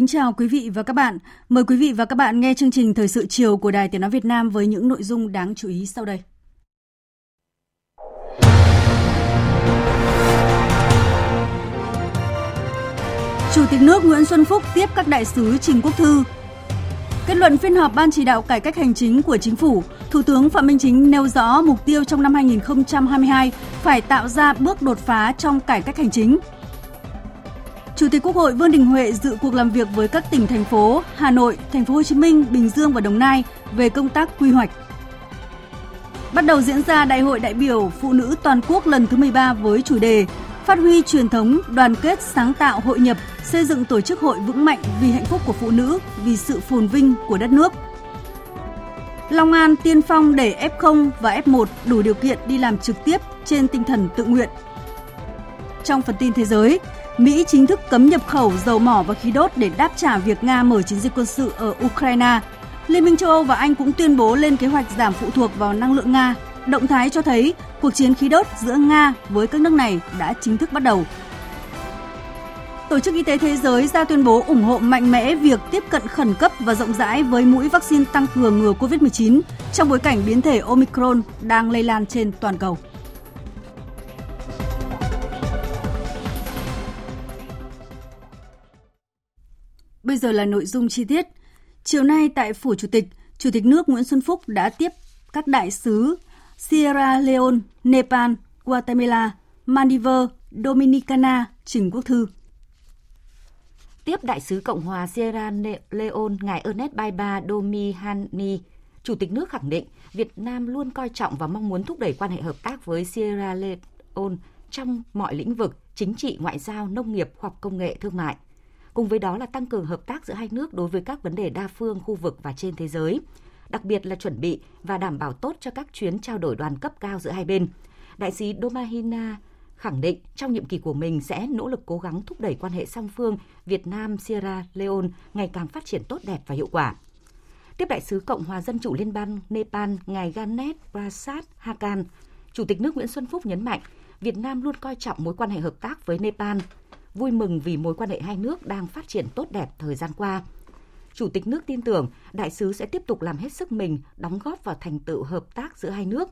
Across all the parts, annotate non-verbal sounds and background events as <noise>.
Kính chào quý vị và các bạn. Mời quý vị và các bạn nghe chương trình Thời sự chiều của Đài Tiếng Nói Việt Nam với những nội dung đáng chú ý sau đây. Chủ tịch nước Nguyễn Xuân Phúc tiếp các đại sứ trình quốc thư. Kết luận phiên họp Ban chỉ đạo cải cách hành chính của chính phủ, Thủ tướng Phạm Minh Chính nêu rõ mục tiêu trong năm 2022 phải tạo ra bước đột phá trong cải cách hành chính – Chủ tịch Quốc hội Vương Đình Huệ dự cuộc làm việc với các tỉnh thành phố Hà Nội, Thành phố Hồ Chí Minh, Bình Dương và Đồng Nai về công tác quy hoạch. Bắt đầu diễn ra Đại hội đại biểu Phụ nữ toàn quốc lần thứ 13 với chủ đề Phát huy truyền thống, đoàn kết, sáng tạo, hội nhập, xây dựng tổ chức hội vững mạnh vì hạnh phúc của phụ nữ, vì sự phồn vinh của đất nước. Long An tiên phong để F0 và F1 đủ điều kiện đi làm trực tiếp trên tinh thần tự nguyện. Trong phần tin thế giới, Mỹ chính thức cấm nhập khẩu dầu mỏ và khí đốt để đáp trả việc Nga mở chiến dịch quân sự ở Ukraine. Liên minh châu Âu và Anh cũng tuyên bố lên kế hoạch giảm phụ thuộc vào năng lượng Nga. Động thái cho thấy cuộc chiến khí đốt giữa Nga với các nước này đã chính thức bắt đầu. Tổ chức Y tế Thế giới ra tuyên bố ủng hộ mạnh mẽ việc tiếp cận khẩn cấp và rộng rãi với mũi vaccine tăng cường ngừa COVID-19 trong bối cảnh biến thể Omicron đang lây lan trên toàn cầu. Bây giờ là nội dung chi tiết. Chiều nay tại Phủ Chủ tịch, Chủ tịch nước Nguyễn Xuân Phúc đã tiếp các đại sứ Sierra Leone, Nepal, Guatemala, Maldives, Dominicana trình quốc thư. Tiếp đại sứ Cộng hòa Sierra Leone ngài Ernest Baiba Domihani, Chủ tịch nước khẳng định Việt Nam luôn coi trọng và mong muốn thúc đẩy quan hệ hợp tác với Sierra Leone trong mọi lĩnh vực chính trị, ngoại giao, nông nghiệp, khoa học công nghệ, thương mại – cùng với đó là tăng cường hợp tác giữa hai nước đối với các vấn đề đa phương, khu vực và trên thế giới, đặc biệt là chuẩn bị và đảm bảo tốt cho các chuyến trao đổi đoàn cấp cao giữa hai bên. Đại sứ Domahina khẳng định trong nhiệm kỳ của mình sẽ nỗ lực cố gắng thúc đẩy quan hệ song phương Việt Nam Sierra Leone ngày càng phát triển tốt đẹp và hiệu quả. Tiếp đại sứ Cộng hòa Dân chủ Liên bang Nepal ngài Ganesh Prasad Hakan, Chủ tịch nước Nguyễn Xuân Phúc nhấn mạnh Việt Nam luôn coi trọng mối quan hệ hợp tác với Nepal, vui mừng vì mối quan hệ hai nước đang phát triển tốt đẹp thời gian qua. Chủ tịch nước tin tưởng đại sứ sẽ tiếp tục làm hết sức mình đóng góp vào thành tựu hợp tác giữa hai nước.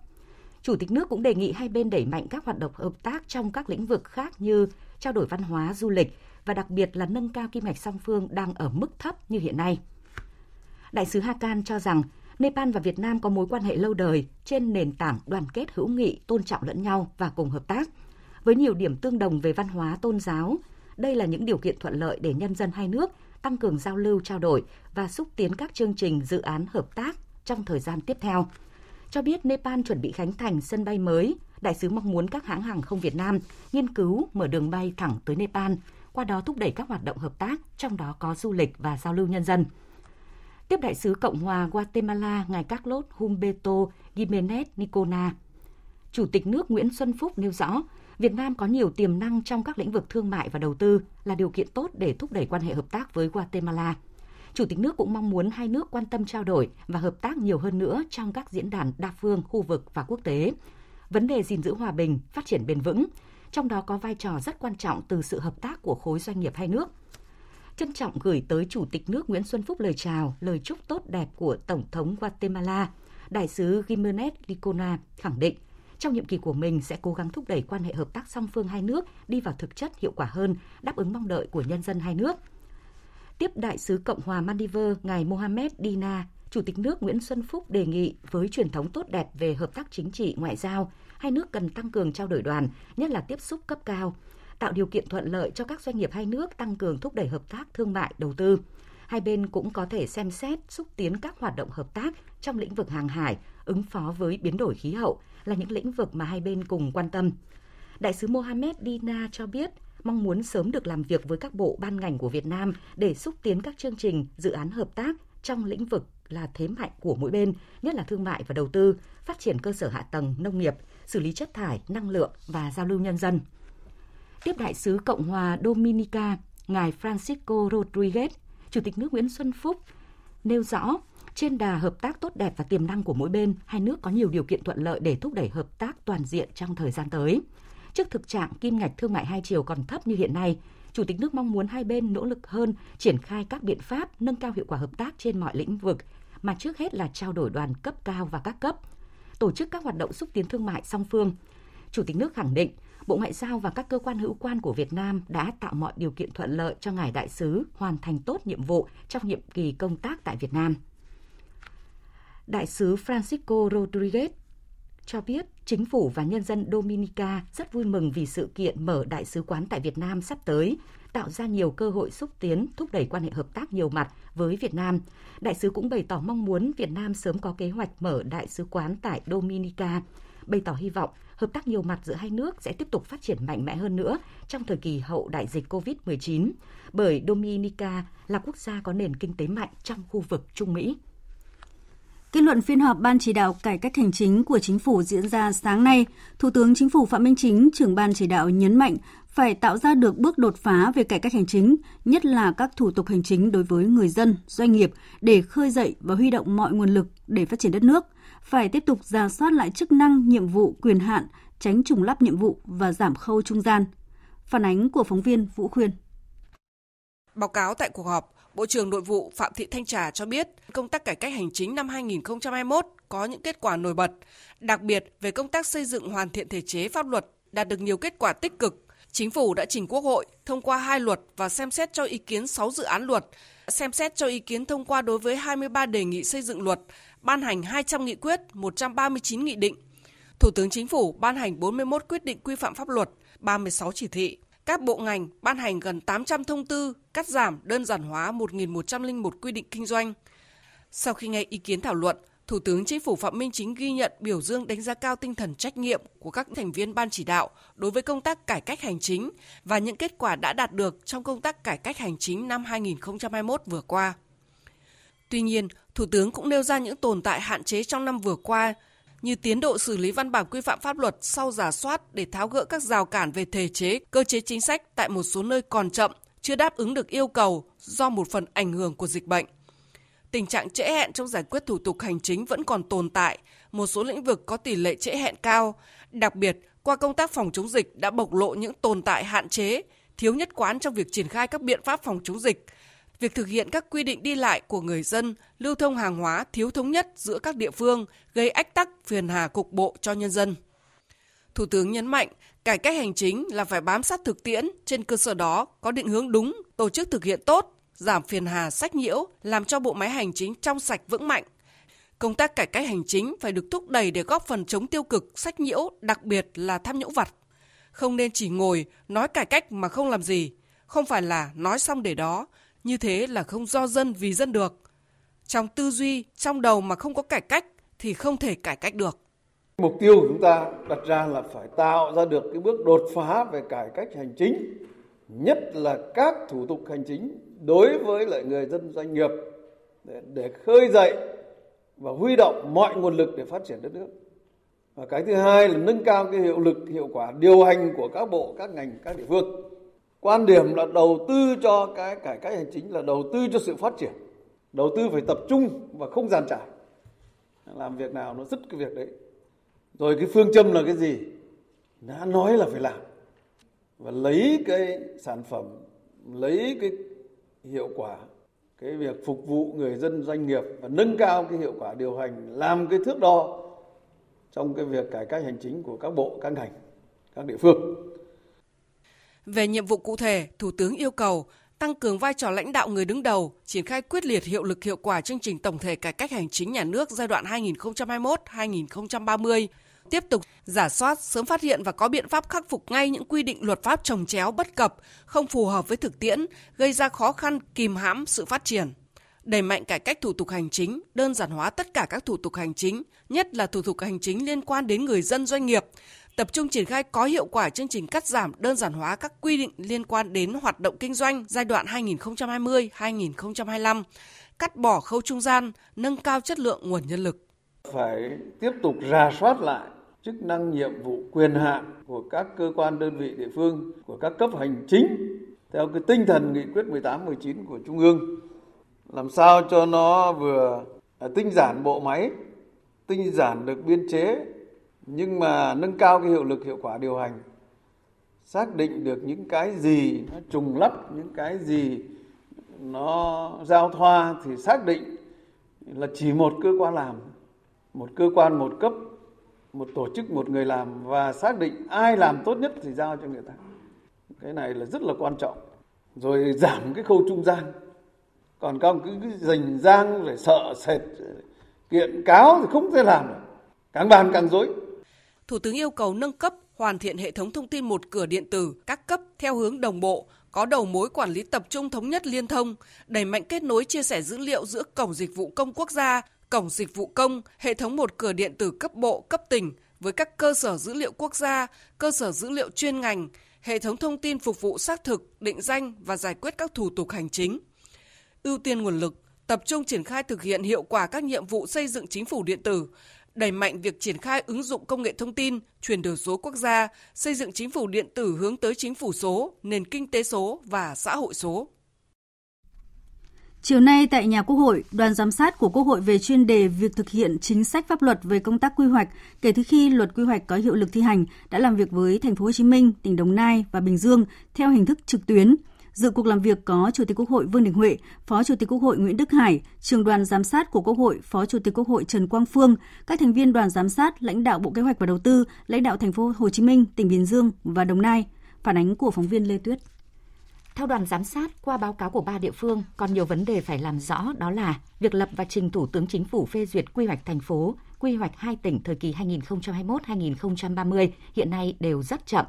Chủ tịch nước cũng đề nghị hai bên đẩy mạnh các hoạt động hợp tác trong các lĩnh vực khác như trao đổi văn hóa, du lịch và đặc biệt là nâng cao kim ngạch song phương đang ở mức thấp như hiện nay. Đại sứ Hakan cho rằng Nepal và Việt Nam có mối quan hệ lâu đời trên nền tảng đoàn kết hữu nghị, tôn trọng lẫn nhau và cùng hợp tác – với nhiều điểm tương đồng về văn hóa tôn giáo. Đây là những điều kiện thuận lợi để nhân dân hai nước tăng cường giao lưu trao đổi và xúc tiến các chương trình dự án hợp tác trong thời gian tiếp theo. Cho biết Nepal chuẩn bị khánh thành sân bay mới, đại sứ mong muốn các hãng hàng không Việt Nam nghiên cứu mở đường bay thẳng tới Nepal, qua đó thúc đẩy các hoạt động hợp tác, trong đó có du lịch và giao lưu nhân dân. Tiếp đại sứ Cộng hòa Guatemala ngài Carlos Humberto Jiménez Nicona, Chủ tịch nước Nguyễn Xuân Phúc nêu rõ, Việt Nam có nhiều tiềm năng trong các lĩnh vực thương mại và đầu tư là điều kiện tốt để thúc đẩy quan hệ hợp tác với Guatemala. Chủ tịch nước cũng mong muốn hai nước quan tâm trao đổi và hợp tác nhiều hơn nữa trong các diễn đàn đa phương, khu vực và quốc tế. Vấn đề gìn giữ hòa bình, phát triển bền vững, trong đó có vai trò rất quan trọng từ sự hợp tác của khối doanh nghiệp hai nước. Trân trọng gửi tới Chủ tịch nước Nguyễn Xuân Phúc lời chào, lời chúc tốt đẹp của Tổng thống Guatemala, Đại sứ Jimenez Licona khẳng định trong nhiệm kỳ của mình sẽ cố gắng thúc đẩy quan hệ hợp tác song phương hai nước đi vào thực chất hiệu quả hơn, đáp ứng mong đợi của nhân dân hai nước. Tiếp đại sứ Cộng hòa Maldives ngài Mohamed Dina, Chủ tịch nước Nguyễn Xuân Phúc đề nghị với truyền thống tốt đẹp về hợp tác chính trị ngoại giao, hai nước cần tăng cường trao đổi đoàn, nhất là tiếp xúc cấp cao, tạo điều kiện thuận lợi cho các doanh nghiệp hai nước tăng cường thúc đẩy hợp tác thương mại, đầu tư. Hai bên cũng có thể xem xét xúc tiến các hoạt động hợp tác trong lĩnh vực hàng hải, ứng phó với biến đổi khí hậu là những lĩnh vực mà hai bên cùng quan tâm. Đại sứ Mohamed Dina cho biết mong muốn sớm được làm việc với các bộ ban ngành của Việt Nam để xúc tiến các chương trình, dự án hợp tác trong lĩnh vực là thế mạnh của mỗi bên, nhất là thương mại và đầu tư, phát triển cơ sở hạ tầng, nông nghiệp, xử lý chất thải, năng lượng và giao lưu nhân dân. Tiếp đại sứ Cộng hòa Dominica, ngài Francisco Rodriguez, Chủ tịch nước Nguyễn Xuân Phúc nêu rõ trên đà hợp tác tốt đẹp và tiềm năng của mỗi bên, hai nước có nhiều điều kiện thuận lợi để thúc đẩy hợp tác toàn diện trong thời gian tới. Trước thực trạng kim ngạch thương mại hai chiều còn thấp như hiện nay, Chủ tịch nước mong muốn hai bên nỗ lực hơn triển khai các biện pháp nâng cao hiệu quả hợp tác trên mọi lĩnh vực, mà trước hết là trao đổi đoàn cấp cao và các cấp, tổ chức các hoạt động xúc tiến thương mại song phương. Chủ tịch nước khẳng định, Bộ Ngoại giao và các cơ quan hữu quan của Việt Nam đã tạo mọi điều kiện thuận lợi cho ngài đại sứ hoàn thành tốt nhiệm vụ trong nhiệm kỳ công tác tại Việt Nam. Đại sứ Francisco Rodriguez cho biết chính phủ và nhân dân Dominica rất vui mừng vì sự kiện mở đại sứ quán tại Việt Nam sắp tới, tạo ra nhiều cơ hội xúc tiến, thúc đẩy quan hệ hợp tác nhiều mặt với Việt Nam. Đại sứ cũng bày tỏ mong muốn Việt Nam sớm có kế hoạch mở đại sứ quán tại Dominica, bày tỏ hy vọng hợp tác nhiều mặt giữa hai nước sẽ tiếp tục phát triển mạnh mẽ hơn nữa trong thời kỳ hậu đại dịch COVID-19, bởi Dominica là quốc gia có nền kinh tế mạnh trong khu vực Trung Mỹ. Kết luận phiên họp Ban chỉ đạo cải cách hành chính của chính phủ diễn ra sáng nay, Thủ tướng Chính phủ Phạm Minh Chính, trưởng ban chỉ đạo nhấn mạnh phải tạo ra được bước đột phá về cải cách hành chính, nhất là các thủ tục hành chính đối với người dân, doanh nghiệp để khơi dậy và huy động mọi nguồn lực để phát triển đất nước, phải tiếp tục ra soát lại chức năng, nhiệm vụ, quyền hạn, tránh trùng lắp nhiệm vụ và giảm khâu trung gian. Phản ánh của phóng viên Vũ Khuyên. Báo cáo tại cuộc họp, Bộ trưởng Nội vụ Phạm Thị Thanh Trà cho biết, công tác cải cách hành chính năm 2021 có những kết quả nổi bật, đặc biệt về công tác xây dựng hoàn thiện thể chế pháp luật đạt được nhiều kết quả tích cực. Chính phủ đã trình Quốc hội thông qua hai luật và xem xét cho ý kiến 6 dự án luật, xem xét cho ý kiến thông qua đối với 23 đề nghị xây dựng luật, ban hành 200 nghị quyết, 139 nghị định. Thủ tướng Chính phủ ban hành 41 quyết định quy phạm pháp luật, 36 chỉ thị, các bộ ngành ban hành gần 800 thông tư, cắt giảm, đơn giản hóa 1.101 quy định kinh doanh. Sau khi nghe ý kiến thảo luận, Thủ tướng Chính phủ Phạm Minh Chính ghi nhận biểu dương đánh giá cao tinh thần trách nhiệm của các thành viên ban chỉ đạo đối với công tác cải cách hành chính và những kết quả đã đạt được trong công tác cải cách hành chính năm 2021 vừa qua. Tuy nhiên, Thủ tướng cũng nêu ra những tồn tại hạn chế trong năm vừa qua như tiến độ xử lý văn bản quy phạm pháp luật sau giả soát để tháo gỡ các rào cản về thể chế, cơ chế chính sách tại một số nơi còn chậm, chưa đáp ứng được yêu cầu do một phần ảnh hưởng của dịch bệnh. Tình trạng trễ hẹn trong giải quyết thủ tục hành chính vẫn còn tồn tại, một số lĩnh vực có tỷ lệ trễ hẹn cao, đặc biệt qua công tác phòng chống dịch đã bộc lộ những tồn tại hạn chế, thiếu nhất quán trong việc triển khai các biện pháp phòng chống dịch, việc thực hiện các quy định đi lại của người dân, lưu thông hàng hóa thiếu thống nhất giữa các địa phương, gây ách tắc phiền hà cục bộ cho nhân dân. Thủ tướng nhấn mạnh, cải cách hành chính là phải bám sát thực tiễn, trên cơ sở đó có định hướng đúng, tổ chức thực hiện tốt, giảm phiền hà sách nhiễu, làm cho bộ máy hành chính trong sạch vững mạnh. Công tác cải cách hành chính phải được thúc đẩy để góp phần chống tiêu cực, sách nhiễu, đặc biệt là tham nhũng vặt. Không nên chỉ ngồi nói cải cách mà không làm gì, không phải là nói xong để đó, như thế là không do dân vì dân được. Trong tư duy, trong đầu mà không có cải cách thì không thể cải cách được. Mục tiêu của chúng ta đặt ra là phải tạo ra được cái bước đột phá về cải cách hành chính, nhất là các thủ tục hành chính đối với lại người dân doanh nghiệp để, để khơi dậy và huy động mọi nguồn lực để phát triển đất nước. Và cái thứ hai là nâng cao cái hiệu lực, hiệu quả điều hành của các bộ, các ngành, các địa phương quan điểm là đầu tư cho cái cải cách hành chính là đầu tư cho sự phát triển, đầu tư phải tập trung và không giàn trải. Làm việc nào nó dứt cái việc đấy. Rồi cái phương châm là cái gì? Đã nói là phải làm. Và lấy cái sản phẩm, lấy cái hiệu quả, cái việc phục vụ người dân doanh nghiệp và nâng cao cái hiệu quả điều hành, làm cái thước đo trong cái việc cải cách hành chính của các bộ, các ngành, các địa phương về nhiệm vụ cụ thể, Thủ tướng yêu cầu tăng cường vai trò lãnh đạo người đứng đầu, triển khai quyết liệt hiệu lực hiệu quả chương trình tổng thể cải cách hành chính nhà nước giai đoạn 2021-2030, tiếp tục giả soát, sớm phát hiện và có biện pháp khắc phục ngay những quy định luật pháp trồng chéo bất cập, không phù hợp với thực tiễn, gây ra khó khăn kìm hãm sự phát triển. Đẩy mạnh cải cách thủ tục hành chính, đơn giản hóa tất cả các thủ tục hành chính, nhất là thủ tục hành chính liên quan đến người dân doanh nghiệp, tập trung triển khai có hiệu quả chương trình cắt giảm đơn giản hóa các quy định liên quan đến hoạt động kinh doanh giai đoạn 2020-2025, cắt bỏ khâu trung gian, nâng cao chất lượng nguồn nhân lực. Phải tiếp tục rà soát lại chức năng nhiệm vụ quyền hạn của các cơ quan đơn vị địa phương, của các cấp hành chính theo cái tinh thần nghị quyết 18 19 của Trung ương làm sao cho nó vừa tinh giản bộ máy, tinh giản được biên chế nhưng mà nâng cao cái hiệu lực hiệu quả điều hành xác định được những cái gì nó trùng lắp những cái gì nó giao thoa thì xác định là chỉ một cơ quan làm một cơ quan một cấp một tổ chức một người làm và xác định ai làm tốt nhất thì giao cho người ta. Cái này là rất là quan trọng. Rồi giảm cái khâu trung gian. Còn các ông cứ, cứ rình rang rồi sợ sệt kiện cáo thì không thể làm được. Càng bàn càng dối Thủ tướng yêu cầu nâng cấp, hoàn thiện hệ thống thông tin một cửa điện tử các cấp theo hướng đồng bộ, có đầu mối quản lý tập trung thống nhất liên thông, đẩy mạnh kết nối chia sẻ dữ liệu giữa Cổng Dịch vụ Công Quốc gia, Cổng Dịch vụ Công, hệ thống một cửa điện tử cấp bộ, cấp tỉnh với các cơ sở dữ liệu quốc gia, cơ sở dữ liệu chuyên ngành, hệ thống thông tin phục vụ xác thực, định danh và giải quyết các thủ tục hành chính. Ưu tiên nguồn lực, tập trung triển khai thực hiện hiệu quả các nhiệm vụ xây dựng chính phủ điện tử, đẩy mạnh việc triển khai ứng dụng công nghệ thông tin, chuyển đổi số quốc gia, xây dựng chính phủ điện tử hướng tới chính phủ số, nền kinh tế số và xã hội số. Chiều nay tại nhà Quốc hội, đoàn giám sát của Quốc hội về chuyên đề việc thực hiện chính sách pháp luật về công tác quy hoạch kể từ khi luật quy hoạch có hiệu lực thi hành đã làm việc với thành phố Hồ Chí Minh, tỉnh Đồng Nai và Bình Dương theo hình thức trực tuyến Dự cuộc làm việc có Chủ tịch Quốc hội Vương Đình Huệ, Phó Chủ tịch Quốc hội Nguyễn Đức Hải, Trường đoàn giám sát của Quốc hội, Phó Chủ tịch Quốc hội Trần Quang Phương, các thành viên đoàn giám sát, lãnh đạo Bộ Kế hoạch và Đầu tư, lãnh đạo thành phố Hồ Chí Minh, tỉnh Bình Dương và Đồng Nai. Phản ánh của phóng viên Lê Tuyết. Theo đoàn giám sát, qua báo cáo của ba địa phương, còn nhiều vấn đề phải làm rõ đó là việc lập và trình Thủ tướng Chính phủ phê duyệt quy hoạch thành phố, quy hoạch hai tỉnh thời kỳ 2021-2030 hiện nay đều rất chậm.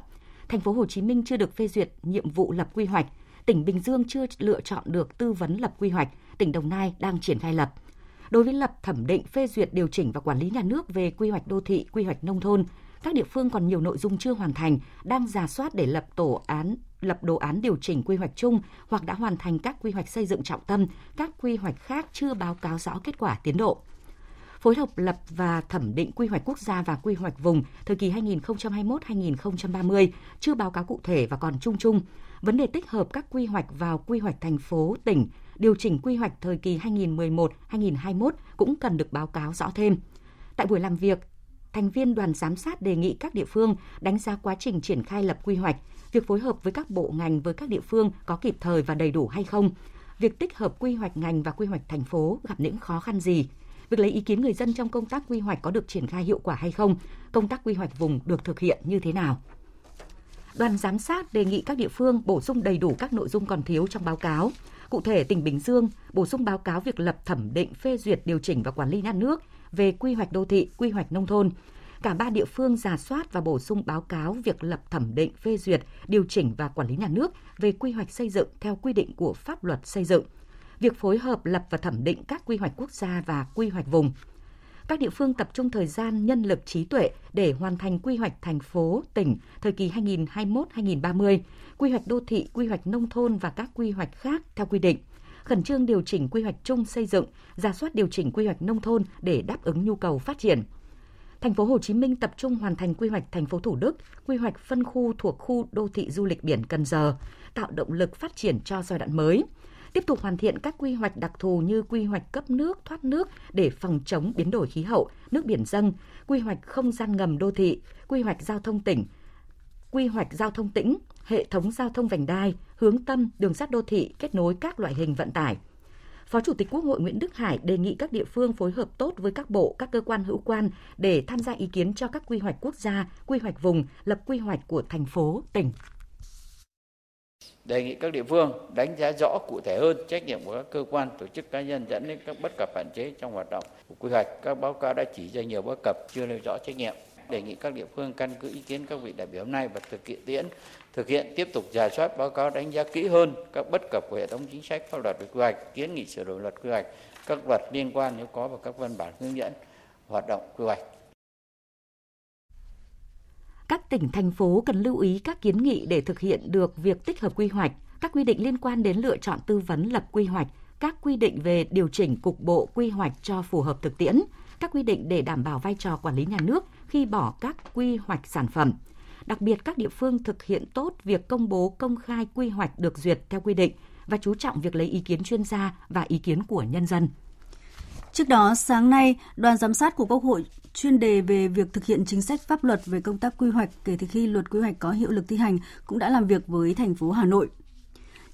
Thành phố Hồ Chí Minh chưa được phê duyệt nhiệm vụ lập quy hoạch, tỉnh Bình Dương chưa lựa chọn được tư vấn lập quy hoạch, tỉnh Đồng Nai đang triển khai lập. Đối với lập thẩm định, phê duyệt điều chỉnh và quản lý nhà nước về quy hoạch đô thị, quy hoạch nông thôn, các địa phương còn nhiều nội dung chưa hoàn thành, đang giả soát để lập tổ án lập đồ án điều chỉnh quy hoạch chung hoặc đã hoàn thành các quy hoạch xây dựng trọng tâm, các quy hoạch khác chưa báo cáo rõ kết quả tiến độ phối hợp lập và thẩm định quy hoạch quốc gia và quy hoạch vùng thời kỳ 2021-2030 chưa báo cáo cụ thể và còn chung chung. Vấn đề tích hợp các quy hoạch vào quy hoạch thành phố, tỉnh, điều chỉnh quy hoạch thời kỳ 2011-2021 cũng cần được báo cáo rõ thêm. Tại buổi làm việc, thành viên đoàn giám sát đề nghị các địa phương đánh giá quá trình triển khai lập quy hoạch, việc phối hợp với các bộ ngành với các địa phương có kịp thời và đầy đủ hay không, việc tích hợp quy hoạch ngành và quy hoạch thành phố gặp những khó khăn gì, việc lấy ý kiến người dân trong công tác quy hoạch có được triển khai hiệu quả hay không, công tác quy hoạch vùng được thực hiện như thế nào. Đoàn giám sát đề nghị các địa phương bổ sung đầy đủ các nội dung còn thiếu trong báo cáo. Cụ thể, tỉnh Bình Dương bổ sung báo cáo việc lập thẩm định phê duyệt điều chỉnh và quản lý nhà nước về quy hoạch đô thị, quy hoạch nông thôn. Cả ba địa phương giả soát và bổ sung báo cáo việc lập thẩm định phê duyệt, điều chỉnh và quản lý nhà nước về quy hoạch xây dựng theo quy định của pháp luật xây dựng – việc phối hợp lập và thẩm định các quy hoạch quốc gia và quy hoạch vùng. Các địa phương tập trung thời gian, nhân lực, trí tuệ để hoàn thành quy hoạch thành phố, tỉnh thời kỳ 2021-2030, quy hoạch đô thị, quy hoạch nông thôn và các quy hoạch khác theo quy định khẩn trương điều chỉnh quy hoạch chung xây dựng, ra soát điều chỉnh quy hoạch nông thôn để đáp ứng nhu cầu phát triển. Thành phố Hồ Chí Minh tập trung hoàn thành quy hoạch thành phố Thủ Đức, quy hoạch phân khu thuộc khu đô thị du lịch biển Cần Giờ, tạo động lực phát triển cho giai đoạn mới – tiếp tục hoàn thiện các quy hoạch đặc thù như quy hoạch cấp nước, thoát nước để phòng chống biến đổi khí hậu, nước biển dâng, quy hoạch không gian ngầm đô thị, quy hoạch giao thông tỉnh, quy hoạch giao thông tỉnh hệ thống giao thông vành đai, hướng tâm, đường sắt đô thị kết nối các loại hình vận tải. Phó Chủ tịch Quốc hội Nguyễn Đức Hải đề nghị các địa phương phối hợp tốt với các bộ, các cơ quan hữu quan để tham gia ý kiến cho các quy hoạch quốc gia, quy hoạch vùng, lập quy hoạch của thành phố, tỉnh đề nghị các địa phương đánh giá rõ cụ thể hơn trách nhiệm của các cơ quan tổ chức cá nhân dẫn đến các bất cập hạn chế trong hoạt động của quy hoạch các báo cáo đã chỉ ra nhiều bất cập chưa nêu rõ trách nhiệm Đề nghị các địa phương căn cứ ý kiến các vị đại biểu hôm nay và thực hiện tiễn thực hiện tiếp tục giả soát báo cáo đánh giá kỹ hơn các bất cập của hệ thống chính sách pháp luật về quy hoạch, kiến nghị sửa đổi luật quy hoạch, các luật liên quan nếu có và các văn bản hướng dẫn hoạt động quy hoạch. Các tỉnh, thành phố cần lưu ý các kiến nghị để thực hiện được việc tích hợp quy hoạch, các quy định liên quan đến lựa chọn tư vấn lập quy hoạch, các quy định về điều chỉnh cục bộ quy hoạch cho phù hợp thực tiễn, các quy định để đảm bảo vai trò quản lý nhà nước khi bỏ các quy hoạch sản phẩm. Đặc biệt các địa phương thực hiện tốt việc công bố công khai quy hoạch được duyệt theo quy định và chú trọng việc lấy ý kiến chuyên gia và ý kiến của nhân dân. Trước đó, sáng nay, đoàn giám sát của Quốc hội chuyên đề về việc thực hiện chính sách pháp luật về công tác quy hoạch kể từ khi luật quy hoạch có hiệu lực thi hành cũng đã làm việc với thành phố Hà Nội.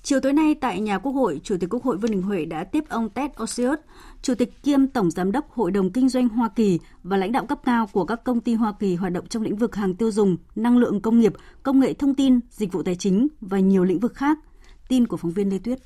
Chiều tối nay tại nhà Quốc hội, Chủ tịch Quốc hội Vương Đình Huệ đã tiếp ông Ted Osius, Chủ tịch kiêm Tổng Giám đốc Hội đồng Kinh doanh Hoa Kỳ và lãnh đạo cấp cao của các công ty Hoa Kỳ hoạt động trong lĩnh vực hàng tiêu dùng, năng lượng công nghiệp, công nghệ thông tin, dịch vụ tài chính và nhiều lĩnh vực khác. Tin của phóng viên Lê Tuyết.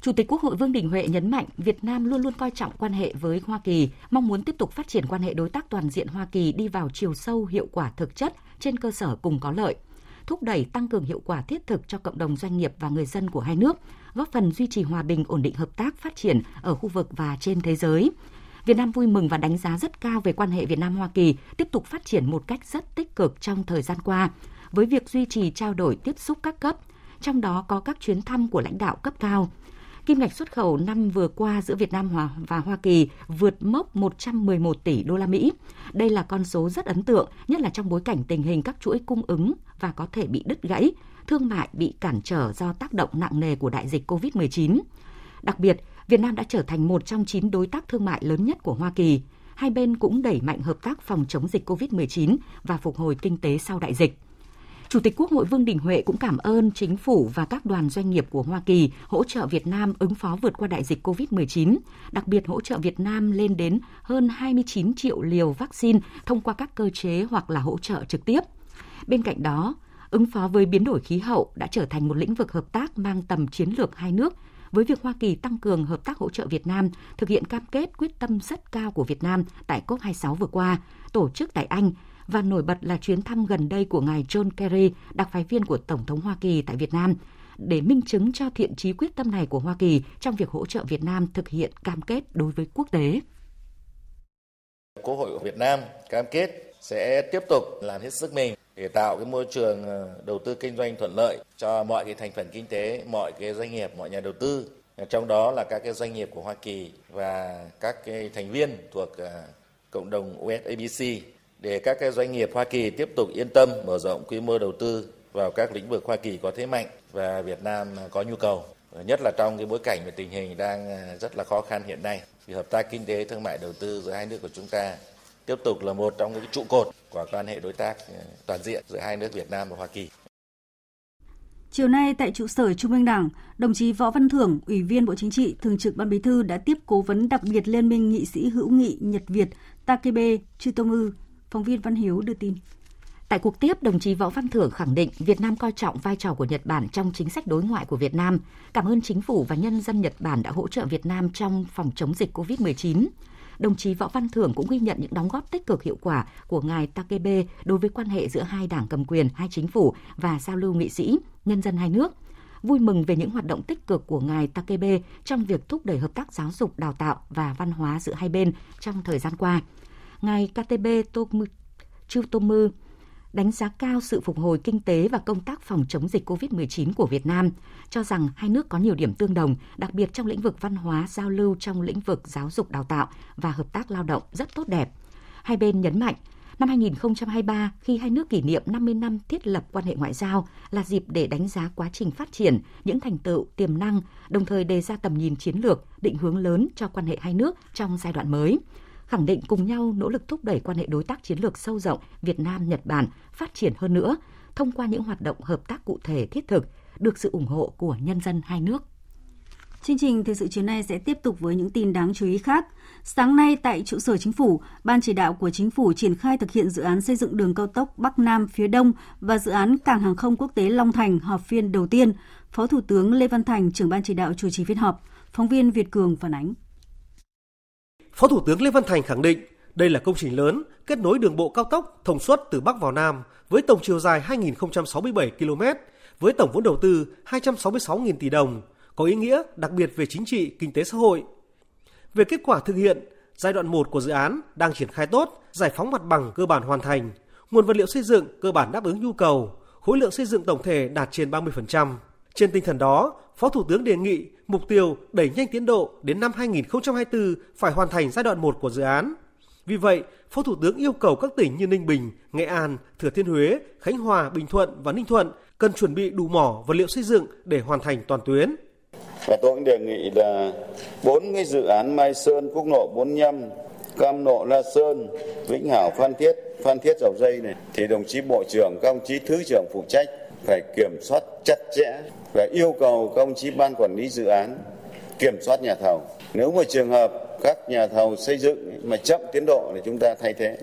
Chủ tịch Quốc hội Vương Đình Huệ nhấn mạnh Việt Nam luôn luôn coi trọng quan hệ với Hoa Kỳ, mong muốn tiếp tục phát triển quan hệ đối tác toàn diện Hoa Kỳ đi vào chiều sâu hiệu quả thực chất trên cơ sở cùng có lợi – thúc đẩy tăng cường hiệu quả thiết thực cho cộng đồng doanh nghiệp và người dân của hai nước, góp phần duy trì hòa bình, ổn định hợp tác, phát triển ở khu vực và trên thế giới. Việt Nam vui mừng và đánh giá rất cao về quan hệ Việt Nam Hoa Kỳ tiếp tục phát triển một cách rất tích cực trong thời gian qua với việc duy trì trao đổi tiếp xúc các cấp, trong đó có các chuyến thăm của lãnh đạo cấp cao. Kim ngạch xuất khẩu năm vừa qua giữa Việt Nam và Hoa Kỳ vượt mốc 111 tỷ đô la Mỹ. Đây là con số rất ấn tượng, nhất là trong bối cảnh tình hình các chuỗi cung ứng và có thể bị đứt gãy, thương mại bị cản trở do tác động nặng nề của đại dịch COVID-19. Đặc biệt, Việt Nam đã trở thành một trong 9 đối tác thương mại lớn nhất của Hoa Kỳ. Hai bên cũng đẩy mạnh hợp tác phòng chống dịch COVID-19 và phục hồi kinh tế sau đại dịch. Chủ tịch Quốc hội Vương Đình Huệ cũng cảm ơn chính phủ và các đoàn doanh nghiệp của Hoa Kỳ hỗ trợ Việt Nam ứng phó vượt qua đại dịch COVID-19, đặc biệt hỗ trợ Việt Nam lên đến hơn 29 triệu liều vaccine thông qua các cơ chế hoặc là hỗ trợ trực tiếp. Bên cạnh đó, ứng phó với biến đổi khí hậu đã trở thành một lĩnh vực hợp tác mang tầm chiến lược hai nước với việc Hoa Kỳ tăng cường hợp tác hỗ trợ Việt Nam thực hiện cam kết quyết tâm rất cao của Việt Nam tại COP26 vừa qua, tổ chức tại Anh và nổi bật là chuyến thăm gần đây của ngài John Kerry, đặc phái viên của Tổng thống Hoa Kỳ tại Việt Nam, để minh chứng cho thiện trí quyết tâm này của Hoa Kỳ trong việc hỗ trợ Việt Nam thực hiện cam kết đối với quốc tế. Quốc hội của Việt Nam cam kết sẽ tiếp tục làm hết sức mình để tạo cái môi trường ờ, đầu tư kinh doanh thuận lợi cho mọi cái thành phần kinh tế, mọi cái doanh nghiệp, mọi nhà đầu tư. Trong đó là các cái doanh nghiệp của Hoa Kỳ và các cái thành viên thuộc ờ, cộng đồng USABC để các cái doanh nghiệp Hoa Kỳ tiếp tục yên tâm mở rộng quy mô đầu tư vào các lĩnh vực Hoa Kỳ có thế mạnh và Việt Nam có nhu cầu nhất là trong cái bối cảnh về tình hình đang à, rất là khó khăn hiện nay thì hợp tác kinh tế thương mại đầu tư giữa hai nước của chúng ta tiếp tục là một trong những trụ cột của quan hệ đối tác à, toàn diện giữa hai nước Việt Nam và Hoa Kỳ. Chiều nay tại trụ sở Trung ương Đảng, đồng chí Võ Văn Thưởng, Ủy viên Bộ Chính trị, Thường trực Ban Bí thư đã tiếp cố vấn đặc biệt Liên minh nghị sĩ hữu nghị Nhật Việt Takebe Chutomu Phóng viên Văn Hiếu đưa tin. Tại cuộc tiếp, đồng chí Võ Văn Thưởng khẳng định Việt Nam coi trọng vai trò của Nhật Bản trong chính sách đối ngoại của Việt Nam, cảm ơn chính phủ và nhân dân Nhật Bản đã hỗ trợ Việt Nam trong phòng chống dịch COVID-19. Đồng chí Võ Văn Thưởng cũng ghi nhận những đóng góp tích cực hiệu quả của ngài Takebe đối với quan hệ giữa hai đảng cầm quyền, hai chính phủ và giao lưu nghị sĩ, nhân dân hai nước. Vui mừng về những hoạt động tích cực của ngài Takebe trong việc thúc đẩy hợp tác giáo dục, đào tạo và văn hóa giữa hai bên trong thời gian qua ngài KTB Chutomu đánh giá cao sự phục hồi kinh tế và công tác phòng chống dịch COVID-19 của Việt Nam, cho rằng hai nước có nhiều điểm tương đồng, đặc biệt trong lĩnh vực văn hóa, giao lưu trong lĩnh vực giáo dục đào tạo và hợp tác lao động rất tốt đẹp. Hai bên nhấn mạnh, năm 2023 khi hai nước kỷ niệm 50 năm thiết lập quan hệ ngoại giao là dịp để đánh giá quá trình phát triển, những thành tựu, tiềm năng, đồng thời đề ra tầm nhìn chiến lược, định hướng lớn cho quan hệ hai nước trong giai đoạn mới khẳng định cùng nhau nỗ lực thúc đẩy quan hệ đối tác chiến lược sâu rộng Việt Nam Nhật Bản phát triển hơn nữa thông qua những hoạt động hợp tác cụ thể thiết thực được sự ủng hộ của nhân dân hai nước. Chương trình thời sự chiều nay sẽ tiếp tục với những tin đáng chú ý khác. Sáng nay tại trụ sở chính phủ, Ban chỉ đạo của chính phủ triển khai thực hiện dự án xây dựng đường cao tốc Bắc Nam phía Đông và dự án cảng hàng không quốc tế Long Thành họp phiên đầu tiên. Phó Thủ tướng Lê Văn Thành, trưởng ban chỉ đạo chủ trì phiên họp. Phóng viên Việt Cường phản ánh. Phó Thủ tướng Lê Văn Thành khẳng định Đây là công trình lớn kết nối đường bộ cao tốc thông suốt từ Bắc vào Nam với tổng chiều dài 2.067 km, với tổng vốn đầu tư 266.000 tỷ đồng, có ý nghĩa đặc biệt về chính trị, kinh tế xã hội. Về kết quả thực hiện, giai đoạn 1 của dự án đang triển khai tốt, giải phóng mặt bằng cơ bản hoàn thành, nguồn vật liệu xây dựng cơ bản đáp ứng nhu cầu, khối lượng xây dựng tổng thể đạt trên 30%. Trên tinh thần đó, Phó Thủ tướng đề nghị mục tiêu đẩy nhanh tiến độ đến năm 2024 phải hoàn thành giai đoạn 1 của dự án. Vì vậy, Phó Thủ tướng yêu cầu các tỉnh như Ninh Bình, Nghệ An, Thừa Thiên Huế, Khánh Hòa, Bình Thuận và Ninh Thuận cần chuẩn bị đủ mỏ vật liệu xây dựng để hoàn thành toàn tuyến. Và tôi cũng đề nghị là bốn cái dự án Mai Sơn, Quốc lộ 45, Cam Nộ, La Sơn, Vĩnh Hảo, Phan Thiết, Phan Thiết Dầu Dây này thì đồng chí Bộ trưởng, các đồng chí Thứ trưởng phụ trách phải kiểm soát chặt chẽ và yêu cầu các ông chí ban quản lý dự án kiểm soát nhà thầu. Nếu mà trường hợp các nhà thầu xây dựng mà chậm tiến độ thì chúng ta thay thế.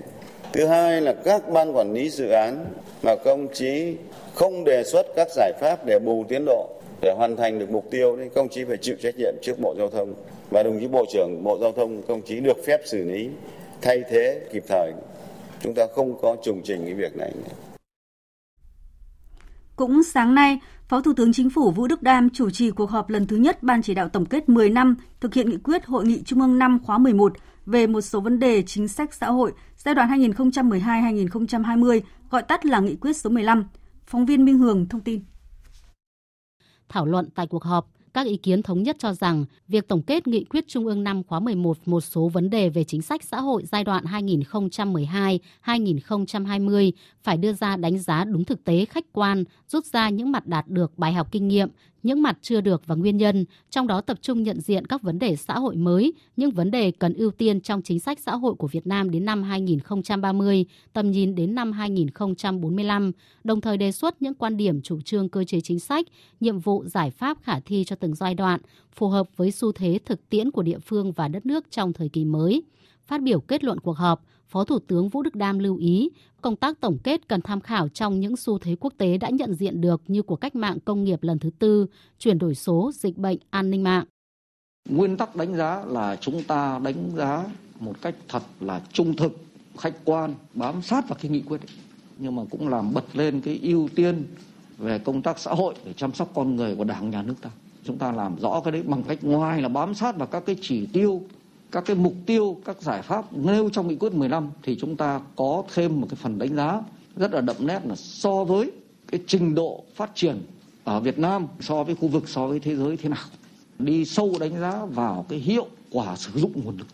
Thứ hai là các ban quản lý dự án mà công chí không đề xuất các giải pháp để bù tiến độ, để hoàn thành được mục tiêu thì công chí phải chịu trách nhiệm trước Bộ Giao thông và đồng chí Bộ trưởng Bộ Giao thông công chí được phép xử lý thay thế kịp thời. Chúng ta không có trùng trình cái việc này. Cũng sáng nay, Phó Thủ tướng Chính phủ Vũ Đức Đam chủ trì cuộc họp lần thứ nhất Ban chỉ đạo tổng kết 10 năm thực hiện nghị quyết Hội nghị Trung ương năm khóa 11 về một số vấn đề chính sách xã hội giai đoạn 2012-2020, gọi tắt là nghị quyết số 15. Phóng viên Minh Hường thông tin. Thảo luận tại cuộc họp, các ý kiến thống nhất cho rằng việc tổng kết nghị quyết Trung ương năm khóa 11 một số vấn đề về chính sách xã hội giai đoạn 2012-2020 phải đưa ra đánh giá đúng thực tế khách quan, rút ra những mặt đạt được bài học kinh nghiệm, những mặt chưa được và nguyên nhân, trong đó tập trung nhận diện các vấn đề xã hội mới, những vấn đề cần ưu tiên trong chính sách xã hội của Việt Nam đến năm 2030, tầm nhìn đến năm 2045, đồng thời đề xuất những quan điểm chủ trương cơ chế chính sách, nhiệm vụ giải pháp khả thi cho từng giai đoạn, phù hợp với xu thế thực tiễn của địa phương và đất nước trong thời kỳ mới. Phát biểu kết luận cuộc họp, Phó Thủ tướng Vũ Đức Đam lưu ý, công tác tổng kết cần tham khảo trong những xu thế quốc tế đã nhận diện được như của cách mạng công nghiệp lần thứ tư, chuyển đổi số, dịch bệnh, an ninh mạng. Nguyên tắc đánh giá là chúng ta đánh giá một cách thật là trung thực, khách quan, bám sát vào cái nghị quyết ấy. Nhưng mà cũng làm bật lên cái ưu tiên về công tác xã hội để chăm sóc con người của Đảng, Nhà nước ta. Chúng ta làm rõ cái đấy bằng cách ngoài là bám sát vào các cái chỉ tiêu các cái mục tiêu, các giải pháp nêu trong nghị quyết 15 thì chúng ta có thêm một cái phần đánh giá rất là đậm nét là so với cái trình độ phát triển ở Việt Nam so với khu vực so với thế giới thế nào. Đi sâu đánh giá vào cái hiệu quả sử dụng nguồn lực.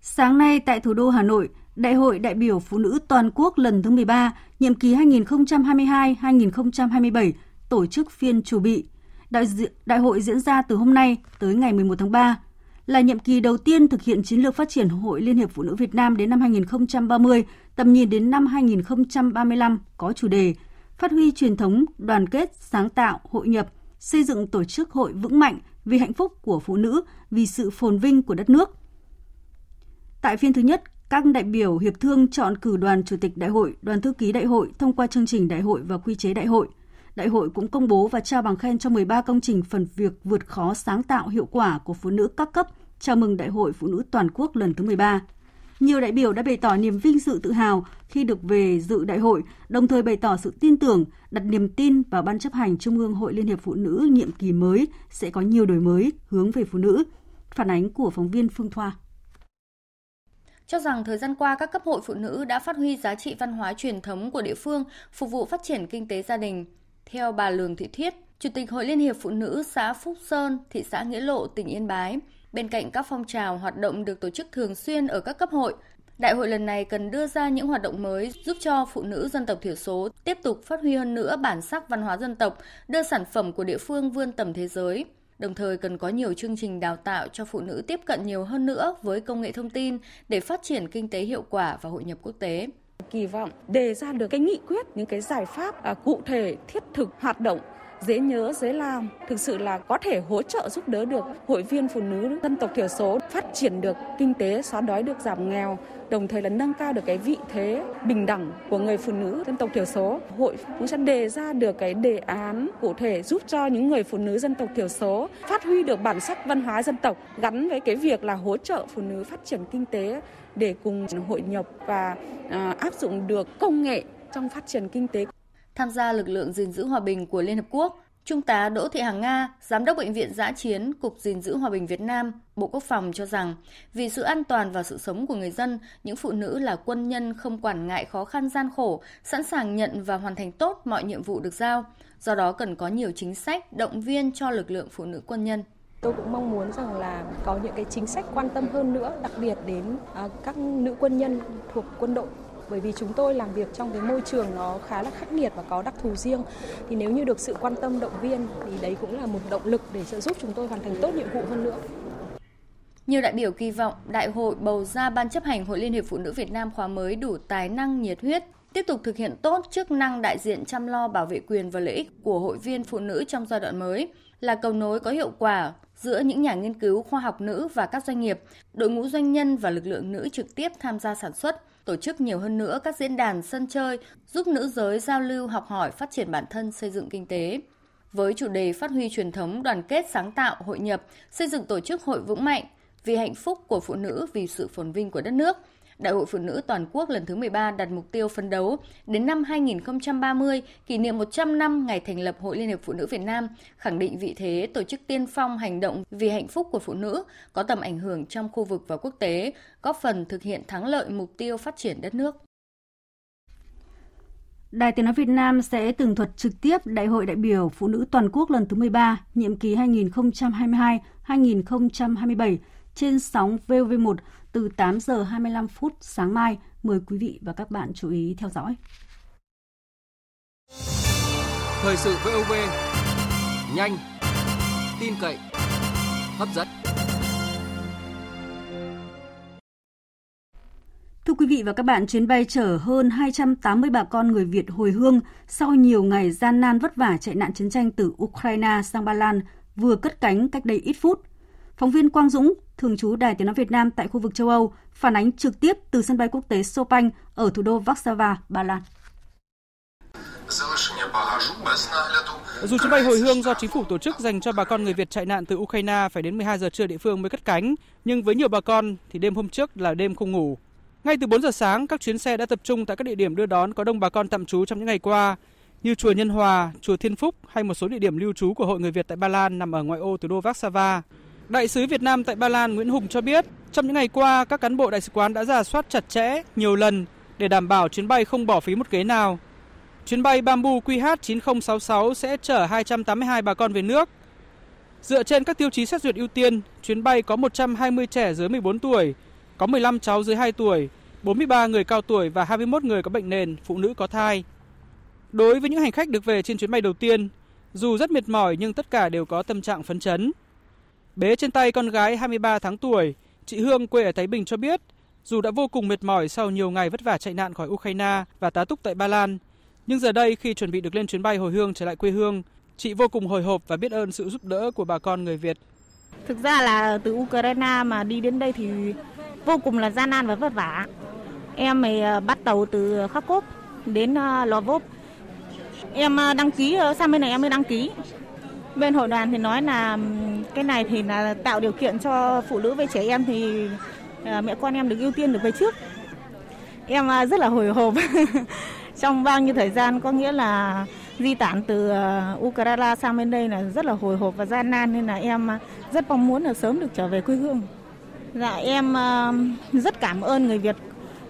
Sáng nay tại thủ đô Hà Nội, Đại hội đại biểu phụ nữ toàn quốc lần thứ 13, nhiệm kỳ 2022-2027 tổ chức phiên chủ bị. Đại, đại hội diễn ra từ hôm nay tới ngày 11 tháng 3 là nhiệm kỳ đầu tiên thực hiện chiến lược phát triển Hội Liên hiệp Phụ nữ Việt Nam đến năm 2030, tầm nhìn đến năm 2035 có chủ đề Phát huy truyền thống đoàn kết, sáng tạo, hội nhập, xây dựng tổ chức hội vững mạnh vì hạnh phúc của phụ nữ, vì sự phồn vinh của đất nước. Tại phiên thứ nhất, các đại biểu hiệp thương chọn cử đoàn chủ tịch đại hội, đoàn thư ký đại hội thông qua chương trình đại hội và quy chế đại hội. Đại hội cũng công bố và trao bằng khen cho 13 công trình phần việc vượt khó sáng tạo hiệu quả của phụ nữ các cấp chào mừng Đại hội Phụ nữ Toàn quốc lần thứ 13. Nhiều đại biểu đã bày tỏ niềm vinh dự tự hào khi được về dự đại hội, đồng thời bày tỏ sự tin tưởng, đặt niềm tin vào Ban chấp hành Trung ương Hội Liên hiệp Phụ nữ nhiệm kỳ mới sẽ có nhiều đổi mới hướng về phụ nữ. Phản ánh của phóng viên Phương Thoa cho rằng thời gian qua các cấp hội phụ nữ đã phát huy giá trị văn hóa truyền thống của địa phương phục vụ phát triển kinh tế gia đình. Theo bà Lường Thị Thiết, Chủ tịch Hội Liên hiệp Phụ nữ xã Phúc Sơn, thị xã Nghĩa Lộ, tỉnh Yên Bái, Bên cạnh các phong trào hoạt động được tổ chức thường xuyên ở các cấp hội, Đại hội lần này cần đưa ra những hoạt động mới giúp cho phụ nữ dân tộc thiểu số tiếp tục phát huy hơn nữa bản sắc văn hóa dân tộc, đưa sản phẩm của địa phương vươn tầm thế giới. Đồng thời cần có nhiều chương trình đào tạo cho phụ nữ tiếp cận nhiều hơn nữa với công nghệ thông tin để phát triển kinh tế hiệu quả và hội nhập quốc tế. Kỳ vọng đề ra được cái nghị quyết, những cái giải pháp à, cụ thể, thiết thực, hoạt động dễ nhớ, dễ làm, thực sự là có thể hỗ trợ giúp đỡ được hội viên phụ nữ dân tộc thiểu số phát triển được kinh tế, xóa đói được giảm nghèo, đồng thời là nâng cao được cái vị thế bình đẳng của người phụ nữ dân tộc thiểu số. Hội cũng sẽ đề ra được cái đề án cụ thể giúp cho những người phụ nữ dân tộc thiểu số phát huy được bản sắc văn hóa dân tộc gắn với cái việc là hỗ trợ phụ nữ phát triển kinh tế để cùng hội nhập và à, áp dụng được công nghệ trong phát triển kinh tế. Tham gia lực lượng gìn giữ hòa bình của Liên Hợp Quốc, Trung tá Đỗ Thị Hằng Nga, Giám đốc Bệnh viện Giã Chiến, Cục gìn giữ hòa bình Việt Nam, Bộ Quốc phòng cho rằng, vì sự an toàn và sự sống của người dân, những phụ nữ là quân nhân không quản ngại khó khăn gian khổ, sẵn sàng nhận và hoàn thành tốt mọi nhiệm vụ được giao. Do đó cần có nhiều chính sách động viên cho lực lượng phụ nữ quân nhân. Tôi cũng mong muốn rằng là có những cái chính sách quan tâm hơn nữa, đặc biệt đến à, các nữ quân nhân thuộc quân đội bởi vì chúng tôi làm việc trong cái môi trường nó khá là khắc nghiệt và có đặc thù riêng thì nếu như được sự quan tâm động viên thì đấy cũng là một động lực để trợ giúp chúng tôi hoàn thành tốt nhiệm vụ hơn nữa. Nhiều đại biểu kỳ vọng đại hội bầu ra Ban chấp hành Hội Liên hiệp Phụ nữ Việt Nam khóa mới đủ tài năng nhiệt huyết, tiếp tục thực hiện tốt chức năng đại diện chăm lo bảo vệ quyền và lợi ích của hội viên phụ nữ trong giai đoạn mới, là cầu nối có hiệu quả giữa những nhà nghiên cứu khoa học nữ và các doanh nghiệp, đội ngũ doanh nhân và lực lượng nữ trực tiếp tham gia sản xuất, tổ chức nhiều hơn nữa các diễn đàn sân chơi giúp nữ giới giao lưu học hỏi phát triển bản thân xây dựng kinh tế. Với chủ đề phát huy truyền thống đoàn kết sáng tạo hội nhập, xây dựng tổ chức hội vững mạnh vì hạnh phúc của phụ nữ vì sự phồn vinh của đất nước – Đại hội Phụ nữ Toàn quốc lần thứ 13 đặt mục tiêu phấn đấu đến năm 2030 kỷ niệm 100 năm ngày thành lập Hội Liên hiệp Phụ nữ Việt Nam, khẳng định vị thế tổ chức tiên phong hành động vì hạnh phúc của phụ nữ có tầm ảnh hưởng trong khu vực và quốc tế, góp phần thực hiện thắng lợi mục tiêu phát triển đất nước. Đài Tiếng Nói Việt Nam sẽ tường thuật trực tiếp Đại hội đại biểu Phụ nữ Toàn quốc lần thứ 13, nhiệm kỳ 2022-2027 trên sóng VOV1 từ 8 giờ 25 phút sáng mai. Mời quý vị và các bạn chú ý theo dõi. Thời sự VOV nhanh, tin cậy, hấp dẫn. Thưa quý vị và các bạn, chuyến bay chở hơn 280 bà con người Việt hồi hương sau nhiều ngày gian nan vất vả chạy nạn chiến tranh từ Ukraine sang Ba Lan vừa cất cánh cách đây ít phút. Phóng viên Quang Dũng, thường trú Đài Tiếng Nói Việt Nam tại khu vực châu Âu, phản ánh trực tiếp từ sân bay quốc tế Chopin ở thủ đô Warsaw, Ba Lan. Dù chuyến bay hồi hương do chính phủ tổ chức dành cho bà con người Việt chạy nạn từ Ukraine phải đến 12 giờ trưa địa phương mới cất cánh, nhưng với nhiều bà con thì đêm hôm trước là đêm không ngủ. Ngay từ 4 giờ sáng, các chuyến xe đã tập trung tại các địa điểm đưa đón có đông bà con tạm trú trong những ngày qua, như chùa Nhân Hòa, chùa Thiên Phúc hay một số địa điểm lưu trú của Hội người Việt tại Ba Lan nằm ở ngoại ô thủ đô Warsaw. Đại sứ Việt Nam tại Ba Lan Nguyễn Hùng cho biết, trong những ngày qua, các cán bộ đại sứ quán đã giả soát chặt chẽ nhiều lần để đảm bảo chuyến bay không bỏ phí một ghế nào. Chuyến bay Bamboo QH9066 sẽ chở 282 bà con về nước. Dựa trên các tiêu chí xét duyệt ưu tiên, chuyến bay có 120 trẻ dưới 14 tuổi, có 15 cháu dưới 2 tuổi, 43 người cao tuổi và 21 người có bệnh nền, phụ nữ có thai. Đối với những hành khách được về trên chuyến bay đầu tiên, dù rất mệt mỏi nhưng tất cả đều có tâm trạng phấn chấn. Bế trên tay con gái 23 tháng tuổi, chị Hương quê ở Thái Bình cho biết, dù đã vô cùng mệt mỏi sau nhiều ngày vất vả chạy nạn khỏi Ukraine và tá túc tại Ba Lan, nhưng giờ đây khi chuẩn bị được lên chuyến bay hồi hương trở lại quê hương, chị vô cùng hồi hộp và biết ơn sự giúp đỡ của bà con người Việt. Thực ra là từ Ukraine mà đi đến đây thì vô cùng là gian nan và vất vả. Em mới ờ, bắt tàu từ Kharkov đến ờ, Lvov. Em ờ, đăng ký sang bên này em mới đăng ký bên hội đoàn thì nói là cái này thì là tạo điều kiện cho phụ nữ với trẻ em thì à, mẹ con em được ưu tiên được về trước em à, rất là hồi hộp <laughs> trong bao nhiêu thời gian, có nghĩa là di tản từ à, Ukraine sang bên đây là rất là hồi hộp và gian nan, nên là em rất mong muốn là sớm được trở về quê hương. Dạ em rất cảm ơn người Việt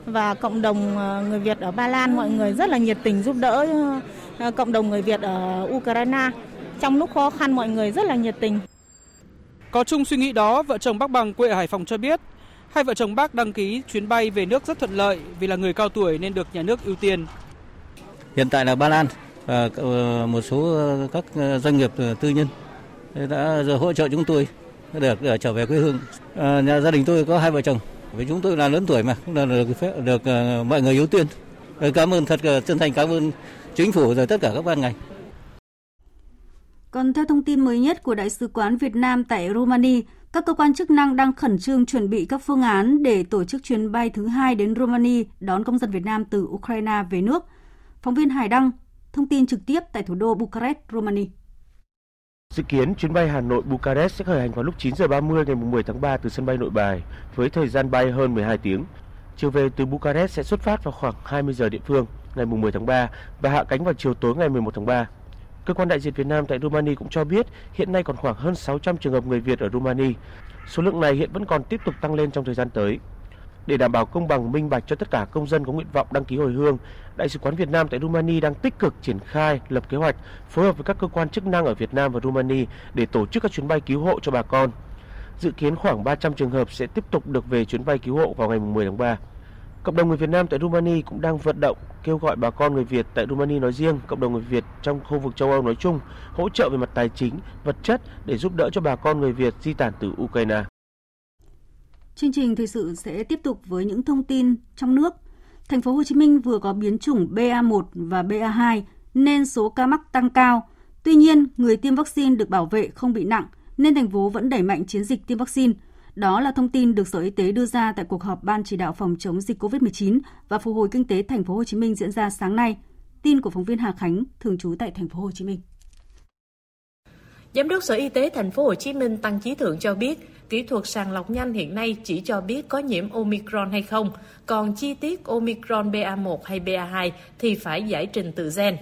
và cộng đồng người Việt ở Ba Lan mọi người rất là nhiệt tình giúp đỡ cộng đồng người Việt ở Ukraine. Trong lúc khó khăn mọi người rất là nhiệt tình. Có chung suy nghĩ đó, vợ chồng bác Bằng quê ở Hải Phòng cho biết, hai vợ chồng bác đăng ký chuyến bay về nước rất thuận lợi vì là người cao tuổi nên được nhà nước ưu tiên. Hiện tại là Ba Lan và ờ, một số ờ, các ờ, doanh nghiệp tư nhân đã hỗ trợ chúng tôi được trở về quê hương. nhà gia đình tôi có hai vợ chồng, vì chúng tôi là lớn tuổi mà cũng là được phép được mọi người ưu tiên. Cảm ơn thật chân thành cảm ơn chính phủ rồi tất cả các ban ngành. Còn theo thông tin mới nhất của Đại sứ quán Việt Nam tại Romania, các cơ quan chức năng đang khẩn trương chuẩn bị các phương án để tổ chức chuyến bay thứ hai đến Romania đón công dân Việt Nam từ Ukraine về nước. Phóng viên Hải Đăng thông tin trực tiếp tại thủ đô Bucharest, Romania. Dự kiến chuyến bay Hà Nội Bucharest sẽ khởi hành vào lúc 9 giờ 30 ngày 10 tháng 3 từ sân bay Nội Bài với thời gian bay hơn 12 tiếng. Chiều về từ Bucharest sẽ xuất phát vào khoảng 20 giờ địa phương ngày 10 tháng 3 và hạ cánh vào chiều tối ngày 11 tháng 3. Cơ quan đại diện Việt Nam tại Rumani cũng cho biết hiện nay còn khoảng hơn 600 trường hợp người Việt ở Rumani. Số lượng này hiện vẫn còn tiếp tục tăng lên trong thời gian tới. Để đảm bảo công bằng minh bạch cho tất cả công dân có nguyện vọng đăng ký hồi hương, Đại sứ quán Việt Nam tại Rumani đang tích cực triển khai lập kế hoạch phối hợp với các cơ quan chức năng ở Việt Nam và Rumani để tổ chức các chuyến bay cứu hộ cho bà con. Dự kiến khoảng 300 trường hợp sẽ tiếp tục được về chuyến bay cứu hộ vào ngày 10 tháng 3. Cộng đồng người Việt Nam tại Rumani cũng đang vận động kêu gọi bà con người Việt tại Romania nói riêng, cộng đồng người Việt trong khu vực châu Âu nói chung hỗ trợ về mặt tài chính, vật chất để giúp đỡ cho bà con người Việt di tản từ Ukraine. Chương trình thời sự sẽ tiếp tục với những thông tin trong nước. Thành phố Hồ Chí Minh vừa có biến chủng BA1 và BA2 nên số ca mắc tăng cao. Tuy nhiên, người tiêm vaccine được bảo vệ không bị nặng nên thành phố vẫn đẩy mạnh chiến dịch tiêm vaccine. Đó là thông tin được Sở Y tế đưa ra tại cuộc họp Ban chỉ đạo phòng chống dịch COVID-19 và phục hồi kinh tế thành phố Hồ Chí Minh diễn ra sáng nay. Tin của phóng viên Hà Khánh, thường trú tại thành phố Hồ Chí Minh. Giám đốc Sở Y tế thành phố Hồ Chí Minh Tăng Chí Thượng cho biết, kỹ thuật sàng lọc nhanh hiện nay chỉ cho biết có nhiễm Omicron hay không, còn chi tiết Omicron BA1 hay BA2 thì phải giải trình tự gen.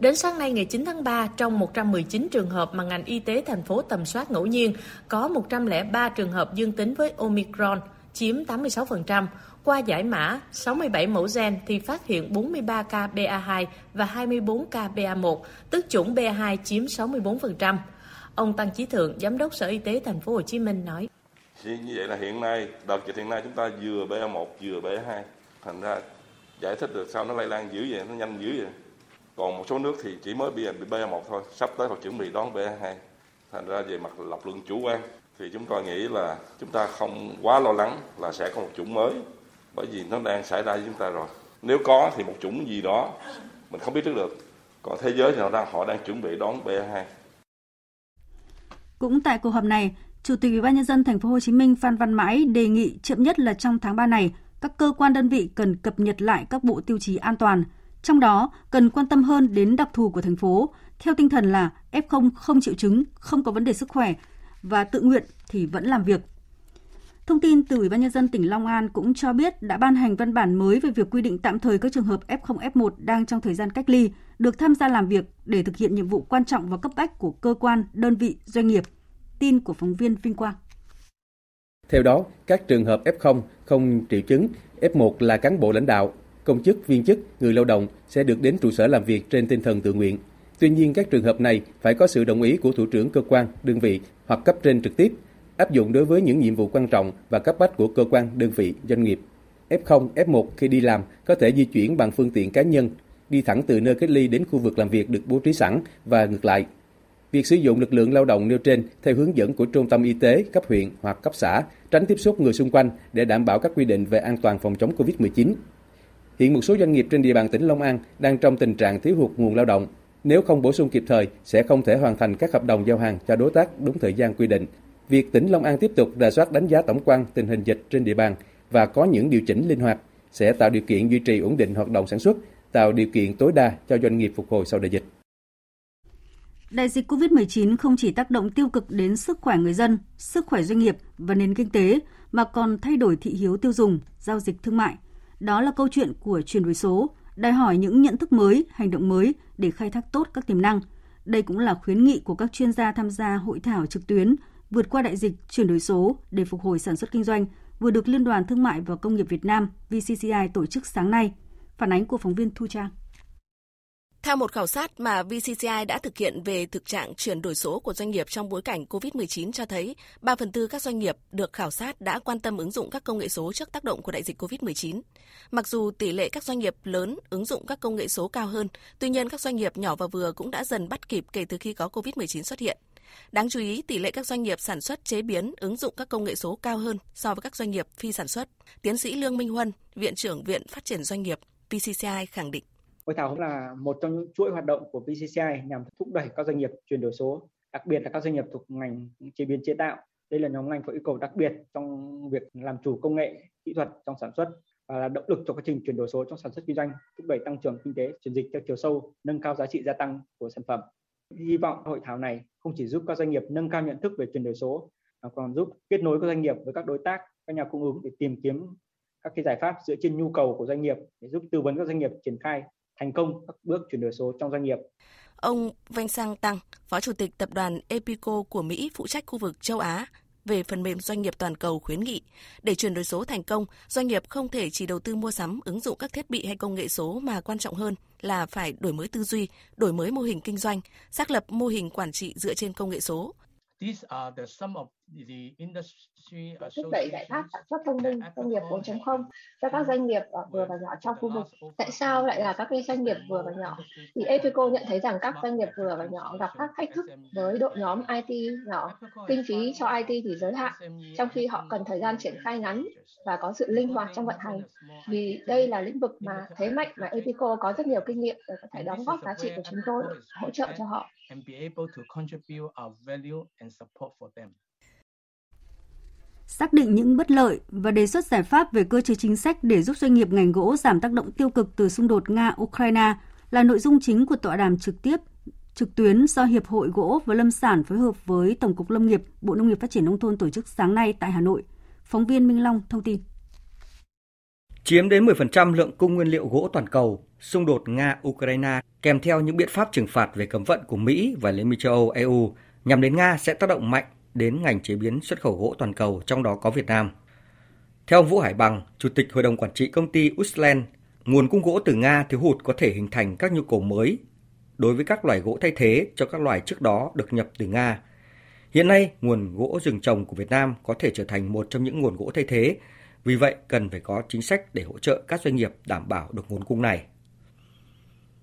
Đến sáng nay ngày 9 tháng 3, trong 119 trường hợp mà ngành y tế thành phố tầm soát ngẫu nhiên, có 103 trường hợp dương tính với Omicron, chiếm 86%. Qua giải mã 67 mẫu gen thì phát hiện 43 ca BA2 và 24 ca BA1, tức chủng BA2 chiếm 64%. Ông Tăng Chí Thượng, Giám đốc Sở Y tế Thành phố Hồ Chí Minh nói: Như vậy là hiện nay, đợt dịch hiện nay chúng ta vừa BA1 vừa BA2, thành ra giải thích được sao nó lây lan dữ vậy, nó nhanh dữ vậy. Còn một số nước thì chỉ mới bị BA1 thôi, sắp tới họ chuẩn bị đón BA2. Thành ra về mặt lập luận chủ quan thì chúng tôi nghĩ là chúng ta không quá lo lắng là sẽ có một chủng mới bởi vì nó đang xảy ra với chúng ta rồi. Nếu có thì một chủng gì đó mình không biết trước được. Còn thế giới thì họ đang họ đang chuẩn bị đón BA2. Cũng tại cuộc họp này, Chủ tịch Ủy ban nhân dân thành phố Hồ Chí Minh Phan Văn Mãi đề nghị chậm nhất là trong tháng 3 này, các cơ quan đơn vị cần cập nhật lại các bộ tiêu chí an toàn. Trong đó, cần quan tâm hơn đến đặc thù của thành phố, theo tinh thần là F0 không triệu chứng, không có vấn đề sức khỏe và tự nguyện thì vẫn làm việc. Thông tin từ Ủy ban nhân dân tỉnh Long An cũng cho biết đã ban hành văn bản mới về việc quy định tạm thời các trường hợp F0 F1 đang trong thời gian cách ly được tham gia làm việc để thực hiện nhiệm vụ quan trọng và cấp bách của cơ quan, đơn vị, doanh nghiệp. Tin của phóng viên Vinh Quang. Theo đó, các trường hợp F0 không triệu chứng, F1 là cán bộ lãnh đạo, công chức, viên chức, người lao động sẽ được đến trụ sở làm việc trên tinh thần tự nguyện. Tuy nhiên, các trường hợp này phải có sự đồng ý của thủ trưởng cơ quan, đơn vị hoặc cấp trên trực tiếp, áp dụng đối với những nhiệm vụ quan trọng và cấp bách của cơ quan, đơn vị, doanh nghiệp. F0, F1 khi đi làm có thể di chuyển bằng phương tiện cá nhân, đi thẳng từ nơi cách ly đến khu vực làm việc được bố trí sẵn và ngược lại. Việc sử dụng lực lượng lao động nêu trên theo hướng dẫn của trung tâm y tế cấp huyện hoặc cấp xã, tránh tiếp xúc người xung quanh để đảm bảo các quy định về an toàn phòng chống COVID-19. Hiện một số doanh nghiệp trên địa bàn tỉnh Long An đang trong tình trạng thiếu hụt nguồn lao động. Nếu không bổ sung kịp thời, sẽ không thể hoàn thành các hợp đồng giao hàng cho đối tác đúng thời gian quy định. Việc tỉnh Long An tiếp tục rà soát đánh giá tổng quan tình hình dịch trên địa bàn và có những điều chỉnh linh hoạt sẽ tạo điều kiện duy trì ổn định hoạt động sản xuất, tạo điều kiện tối đa cho doanh nghiệp phục hồi sau đại dịch. Đại dịch COVID-19 không chỉ tác động tiêu cực đến sức khỏe người dân, sức khỏe doanh nghiệp và nền kinh tế, mà còn thay đổi thị hiếu tiêu dùng, giao dịch thương mại. Đó là câu chuyện của chuyển đổi số, đòi hỏi những nhận thức mới, hành động mới để khai thác tốt các tiềm năng. Đây cũng là khuyến nghị của các chuyên gia tham gia hội thảo trực tuyến vượt qua đại dịch chuyển đổi số để phục hồi sản xuất kinh doanh vừa được Liên đoàn Thương mại và Công nghiệp Việt Nam VCCI tổ chức sáng nay. Phản ánh của phóng viên Thu Trang. Theo một khảo sát mà VCCI đã thực hiện về thực trạng chuyển đổi số của doanh nghiệp trong bối cảnh COVID-19 cho thấy, 3 phần tư các doanh nghiệp được khảo sát đã quan tâm ứng dụng các công nghệ số trước tác động của đại dịch COVID-19. Mặc dù tỷ lệ các doanh nghiệp lớn ứng dụng các công nghệ số cao hơn, tuy nhiên các doanh nghiệp nhỏ và vừa cũng đã dần bắt kịp kể từ khi có COVID-19 xuất hiện. Đáng chú ý, tỷ lệ các doanh nghiệp sản xuất chế biến ứng dụng các công nghệ số cao hơn so với các doanh nghiệp phi sản xuất. Tiến sĩ Lương Minh Huân, Viện trưởng Viện Phát triển Doanh nghiệp, VCCI khẳng định Hội thảo cũng là một trong những chuỗi hoạt động của VCCI nhằm thúc đẩy các doanh nghiệp chuyển đổi số, đặc biệt là các doanh nghiệp thuộc ngành chế biến chế tạo. Đây là nhóm ngành có yêu cầu đặc biệt trong việc làm chủ công nghệ, kỹ thuật trong sản xuất và là động lực cho quá trình chuyển đổi số trong sản xuất kinh doanh, thúc đẩy tăng trưởng kinh tế, chuyển dịch theo chiều sâu, nâng cao giá trị gia tăng của sản phẩm. Hy vọng hội thảo này không chỉ giúp các doanh nghiệp nâng cao nhận thức về chuyển đổi số mà còn giúp kết nối các doanh nghiệp với các đối tác, các nhà cung ứng để tìm kiếm các cái giải pháp dựa trên nhu cầu của doanh nghiệp để giúp tư vấn các doanh nghiệp triển khai thành công các bước chuyển đổi số trong doanh nghiệp. Ông Vanh Sang Tăng, Phó Chủ tịch Tập đoàn Epico của Mỹ phụ trách khu vực châu Á, về phần mềm doanh nghiệp toàn cầu khuyến nghị, để chuyển đổi số thành công, doanh nghiệp không thể chỉ đầu tư mua sắm, ứng dụng các thiết bị hay công nghệ số mà quan trọng hơn là phải đổi mới tư duy, đổi mới mô hình kinh doanh, xác lập mô hình quản trị dựa trên công nghệ số. These are the some of thúc đẩy giải pháp sản xuất thông minh công nghiệp 4.0 cho các doanh nghiệp vừa và nhỏ trong khu vực. Tại sao lại là các cái doanh nghiệp vừa và nhỏ? Thì Epico nhận thấy rằng các doanh nghiệp vừa và nhỏ gặp các thách thức với đội nhóm IT nhỏ, kinh phí cho IT thì giới hạn, trong khi họ cần thời gian triển khai ngắn và có sự linh hoạt trong vận hành. Vì đây là lĩnh vực mà thế mạnh mà Epico có rất nhiều kinh nghiệm để có thể đóng góp giá trị của chúng tôi, hỗ trợ cho họ and be able to contribute our value and support for them. Xác định những bất lợi và đề xuất giải pháp về cơ chế chính sách để giúp doanh nghiệp ngành gỗ giảm tác động tiêu cực từ xung đột Nga-Ukraine là nội dung chính của tọa đàm trực tiếp trực tuyến do Hiệp hội Gỗ và Lâm sản phối hợp với Tổng cục Lâm nghiệp, Bộ Nông nghiệp Phát triển Nông thôn tổ chức sáng nay tại Hà Nội. Phóng viên Minh Long thông tin. Chiếm đến 10% lượng cung nguyên liệu gỗ toàn cầu, xung đột Nga-Ukraine kèm theo những biện pháp trừng phạt về cấm vận của Mỹ và Liên minh châu Âu EU nhằm đến Nga sẽ tác động mạnh đến ngành chế biến xuất khẩu gỗ toàn cầu, trong đó có Việt Nam. Theo ông Vũ Hải Bằng, Chủ tịch Hội đồng Quản trị công ty Usland, nguồn cung gỗ từ Nga thiếu hụt có thể hình thành các nhu cầu mới đối với các loài gỗ thay thế cho các loài trước đó được nhập từ Nga. Hiện nay, nguồn gỗ rừng trồng của Việt Nam có thể trở thành một trong những nguồn gỗ thay thế, vì vậy cần phải có chính sách để hỗ trợ các doanh nghiệp đảm bảo được nguồn cung này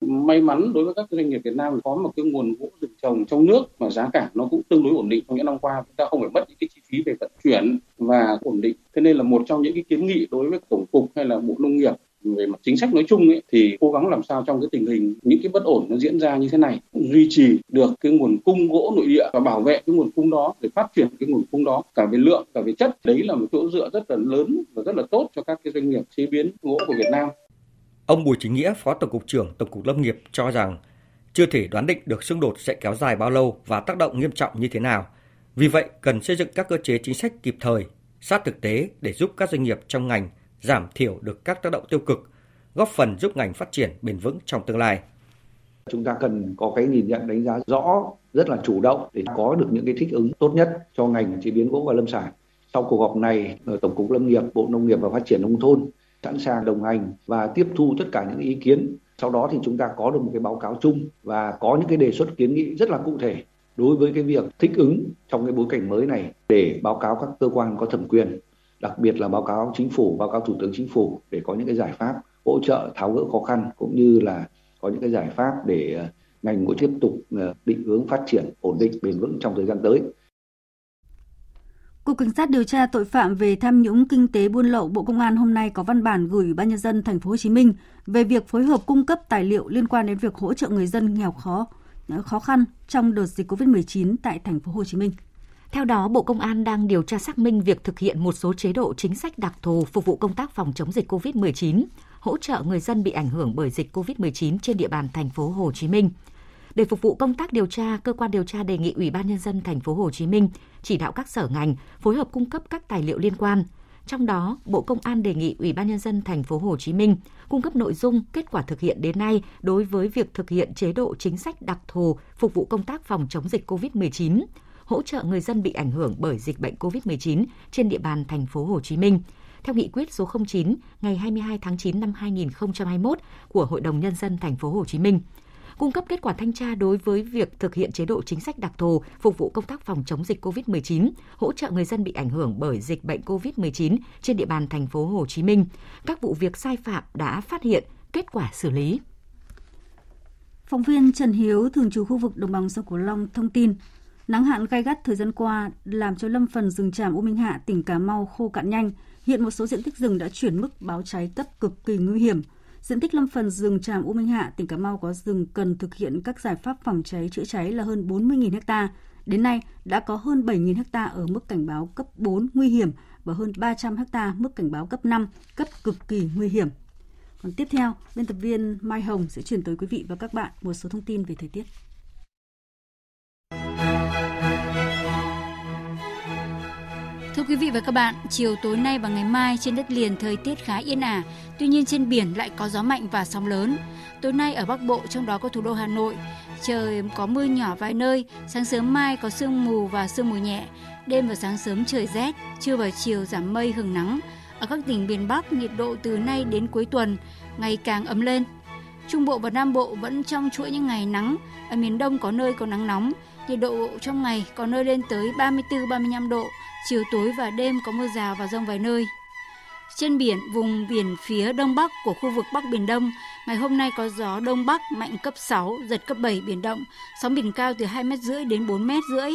may mắn đối với các doanh nghiệp Việt Nam có một cái nguồn gỗ rừng trồng trong nước mà giá cả nó cũng tương đối ổn định. Trong những năm qua chúng ta không phải mất những cái chi phí về vận chuyển và ổn định. Thế nên là một trong những cái kiến nghị đối với tổng cục hay là bộ nông nghiệp về mặt chính sách nói chung ấy, thì cố gắng làm sao trong cái tình hình những cái bất ổn nó diễn ra như thế này. Duy trì được cái nguồn cung gỗ nội địa và bảo vệ cái nguồn cung đó để phát triển cái nguồn cung đó cả về lượng cả về chất. Đấy là một chỗ dựa rất là lớn và rất là tốt cho các cái doanh nghiệp chế biến gỗ của Việt Nam. Ông Bùi Chính Nghĩa, Phó Tổng cục trưởng Tổng cục Lâm nghiệp cho rằng chưa thể đoán định được xung đột sẽ kéo dài bao lâu và tác động nghiêm trọng như thế nào. Vì vậy, cần xây dựng các cơ chế chính sách kịp thời, sát thực tế để giúp các doanh nghiệp trong ngành giảm thiểu được các tác động tiêu cực, góp phần giúp ngành phát triển bền vững trong tương lai. Chúng ta cần có cái nhìn nhận đánh giá rõ, rất là chủ động để có được những cái thích ứng tốt nhất cho ngành chế biến gỗ và lâm sản. Sau cuộc họp này, Tổng cục Lâm nghiệp, Bộ Nông nghiệp và Phát triển Nông thôn sẵn sàng đồng hành và tiếp thu tất cả những ý kiến. Sau đó thì chúng ta có được một cái báo cáo chung và có những cái đề xuất kiến nghị rất là cụ thể đối với cái việc thích ứng trong cái bối cảnh mới này để báo cáo các cơ quan có thẩm quyền, đặc biệt là báo cáo chính phủ, báo cáo thủ tướng chính phủ để có những cái giải pháp hỗ trợ tháo gỡ khó khăn cũng như là có những cái giải pháp để ờ, ngành gỗ tiếp tục ờ, định hướng phát triển ổn định bền vững trong thời gian tới. Cục Cảnh sát điều tra tội phạm về tham nhũng kinh tế buôn lậu Bộ Công an hôm nay có văn bản gửi Ủy ban nhân dân thành phố Hồ Chí Minh về việc phối hợp cung cấp tài liệu liên quan đến việc hỗ trợ người dân nghèo khó ờ, khó khăn trong đợt dịch Covid-19 tại thành phố Hồ Chí Minh. Theo đó, Bộ Công an đang điều tra xác minh việc thực hiện một số chế độ chính sách đặc thù phục vụ công tác phòng chống dịch COVID-19, hỗ trợ người dân bị ảnh hưởng bởi dịch COVID-19 trên địa bàn thành phố Hồ Chí Minh – để phục vụ công tác điều tra, cơ quan điều tra đề nghị Ủy ban nhân dân thành phố Hồ Chí Minh chỉ đạo các sở ngành phối hợp cung cấp các tài liệu liên quan. Trong đó, Bộ Công an đề nghị Ủy ban nhân dân thành phố Hồ Chí Minh cung cấp nội dung kết quả thực hiện đến nay đối với việc thực hiện chế độ chính sách đặc thù phục vụ công tác phòng chống dịch COVID-19, hỗ trợ người dân bị ảnh hưởng bởi dịch bệnh COVID-19 trên địa bàn thành phố Hồ Chí Minh theo nghị quyết số 09 ngày 22 tháng 9 năm 2021 của Hội đồng nhân dân thành phố Hồ Chí Minh cung cấp kết quả thanh tra đối với việc thực hiện chế độ chính sách đặc thù phục vụ công tác phòng chống dịch COVID-19, hỗ trợ người dân bị ảnh hưởng bởi dịch bệnh COVID-19 trên địa bàn thành phố Hồ Chí Minh. Các vụ việc sai phạm đã phát hiện, kết quả xử lý. Phóng viên Trần Hiếu, thường trú khu vực đồng bằng sông Cửu Long thông tin, nắng hạn gai gắt thời gian qua làm cho lâm phần rừng tràm U Minh Hạ, tỉnh Cà Mau khô cạn nhanh. Hiện một số diện tích rừng đã chuyển mức báo cháy cấp cực kỳ nguy hiểm – Diện tích lâm phần rừng tràm U Minh Hạ, tỉnh Cà Mau có rừng cần thực hiện các giải pháp phòng cháy chữa cháy là hơn 40.000 ha. Đến nay đã có hơn 7.000 ha ở mức cảnh báo cấp 4 nguy hiểm và hơn 300 ha mức cảnh báo cấp 5, cấp cực kỳ nguy hiểm. Còn tiếp theo, biên tập viên Mai Hồng sẽ chuyển tới quý vị và các bạn một số thông tin về thời tiết. Thưa quý vị và các bạn, chiều tối nay và ngày mai trên đất liền thời tiết khá yên ả, tuy nhiên trên biển lại có gió mạnh và sóng lớn. Tối nay ở Bắc Bộ trong đó có thủ đô Hà Nội, trời có mưa nhỏ vài nơi, sáng sớm mai có sương mù và sương mù nhẹ, đêm và sáng sớm trời rét, trưa và chiều giảm mây hừng nắng. Ở các tỉnh miền Bắc, nhiệt độ từ nay đến cuối tuần ngày càng ấm lên. Trung Bộ và Nam Bộ vẫn trong chuỗi những ngày nắng, ở miền Đông có nơi có nắng nóng, nhiệt độ trong ngày có nơi lên tới 34-35 độ, chiều tối và đêm có mưa rào và rông vài nơi. Trên biển, vùng biển phía đông bắc của khu vực Bắc Biển Đông, ngày hôm nay có gió đông bắc mạnh cấp 6, giật cấp 7 biển động, sóng biển cao từ 2 mét rưỡi đến 4 mét rưỡi.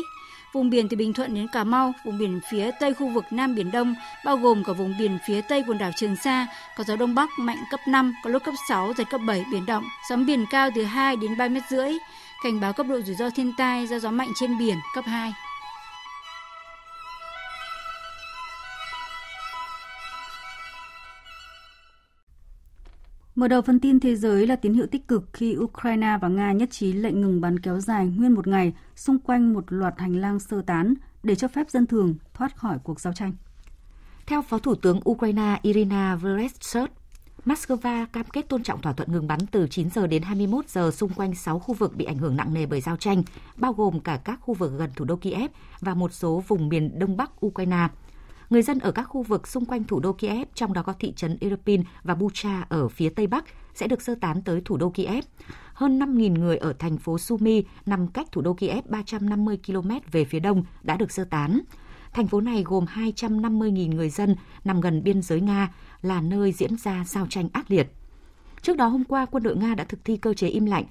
Vùng biển từ Bình Thuận đến Cà Mau, vùng biển phía tây khu vực Nam Biển Đông, bao gồm cả vùng biển phía tây quần đảo Trường Sa, có gió đông bắc mạnh cấp 5, có lúc cấp 6, giật cấp 7 biển động, sóng biển cao từ 2 đến 3 mét rưỡi. Cảnh báo cấp độ rủi ro thiên tai do gió mạnh trên biển cấp 2. Mở đầu phần tin thế giới là tín hiệu tích cực khi Ukraine và Nga nhất trí lệnh ngừng bắn kéo dài nguyên một ngày xung quanh một loạt hành lang sơ tán để cho phép dân thường thoát khỏi cuộc giao tranh. Theo Phó Thủ tướng Ukraine Irina Vereshchuk, Moscow cam kết tôn trọng thỏa thuận ngừng bắn từ 9 giờ đến 21 giờ xung quanh 6 khu vực bị ảnh hưởng nặng nề bởi giao tranh, bao gồm cả các khu vực gần thủ đô Kiev và một số vùng miền đông bắc Ukraine – Người dân ở các khu vực xung quanh thủ đô Kiev, trong đó có thị trấn Irpin và Bucha ở phía tây bắc, sẽ được sơ tán tới thủ đô Kiev. Hơn 5.000 người ở thành phố Sumy nằm cách thủ đô Kiev 350 km về phía đông đã được sơ tán. Thành phố này gồm 250.000 người dân nằm gần biên giới Nga, là nơi diễn ra giao tranh ác liệt. Trước đó hôm qua, quân đội Nga đã thực thi cơ chế im lặng,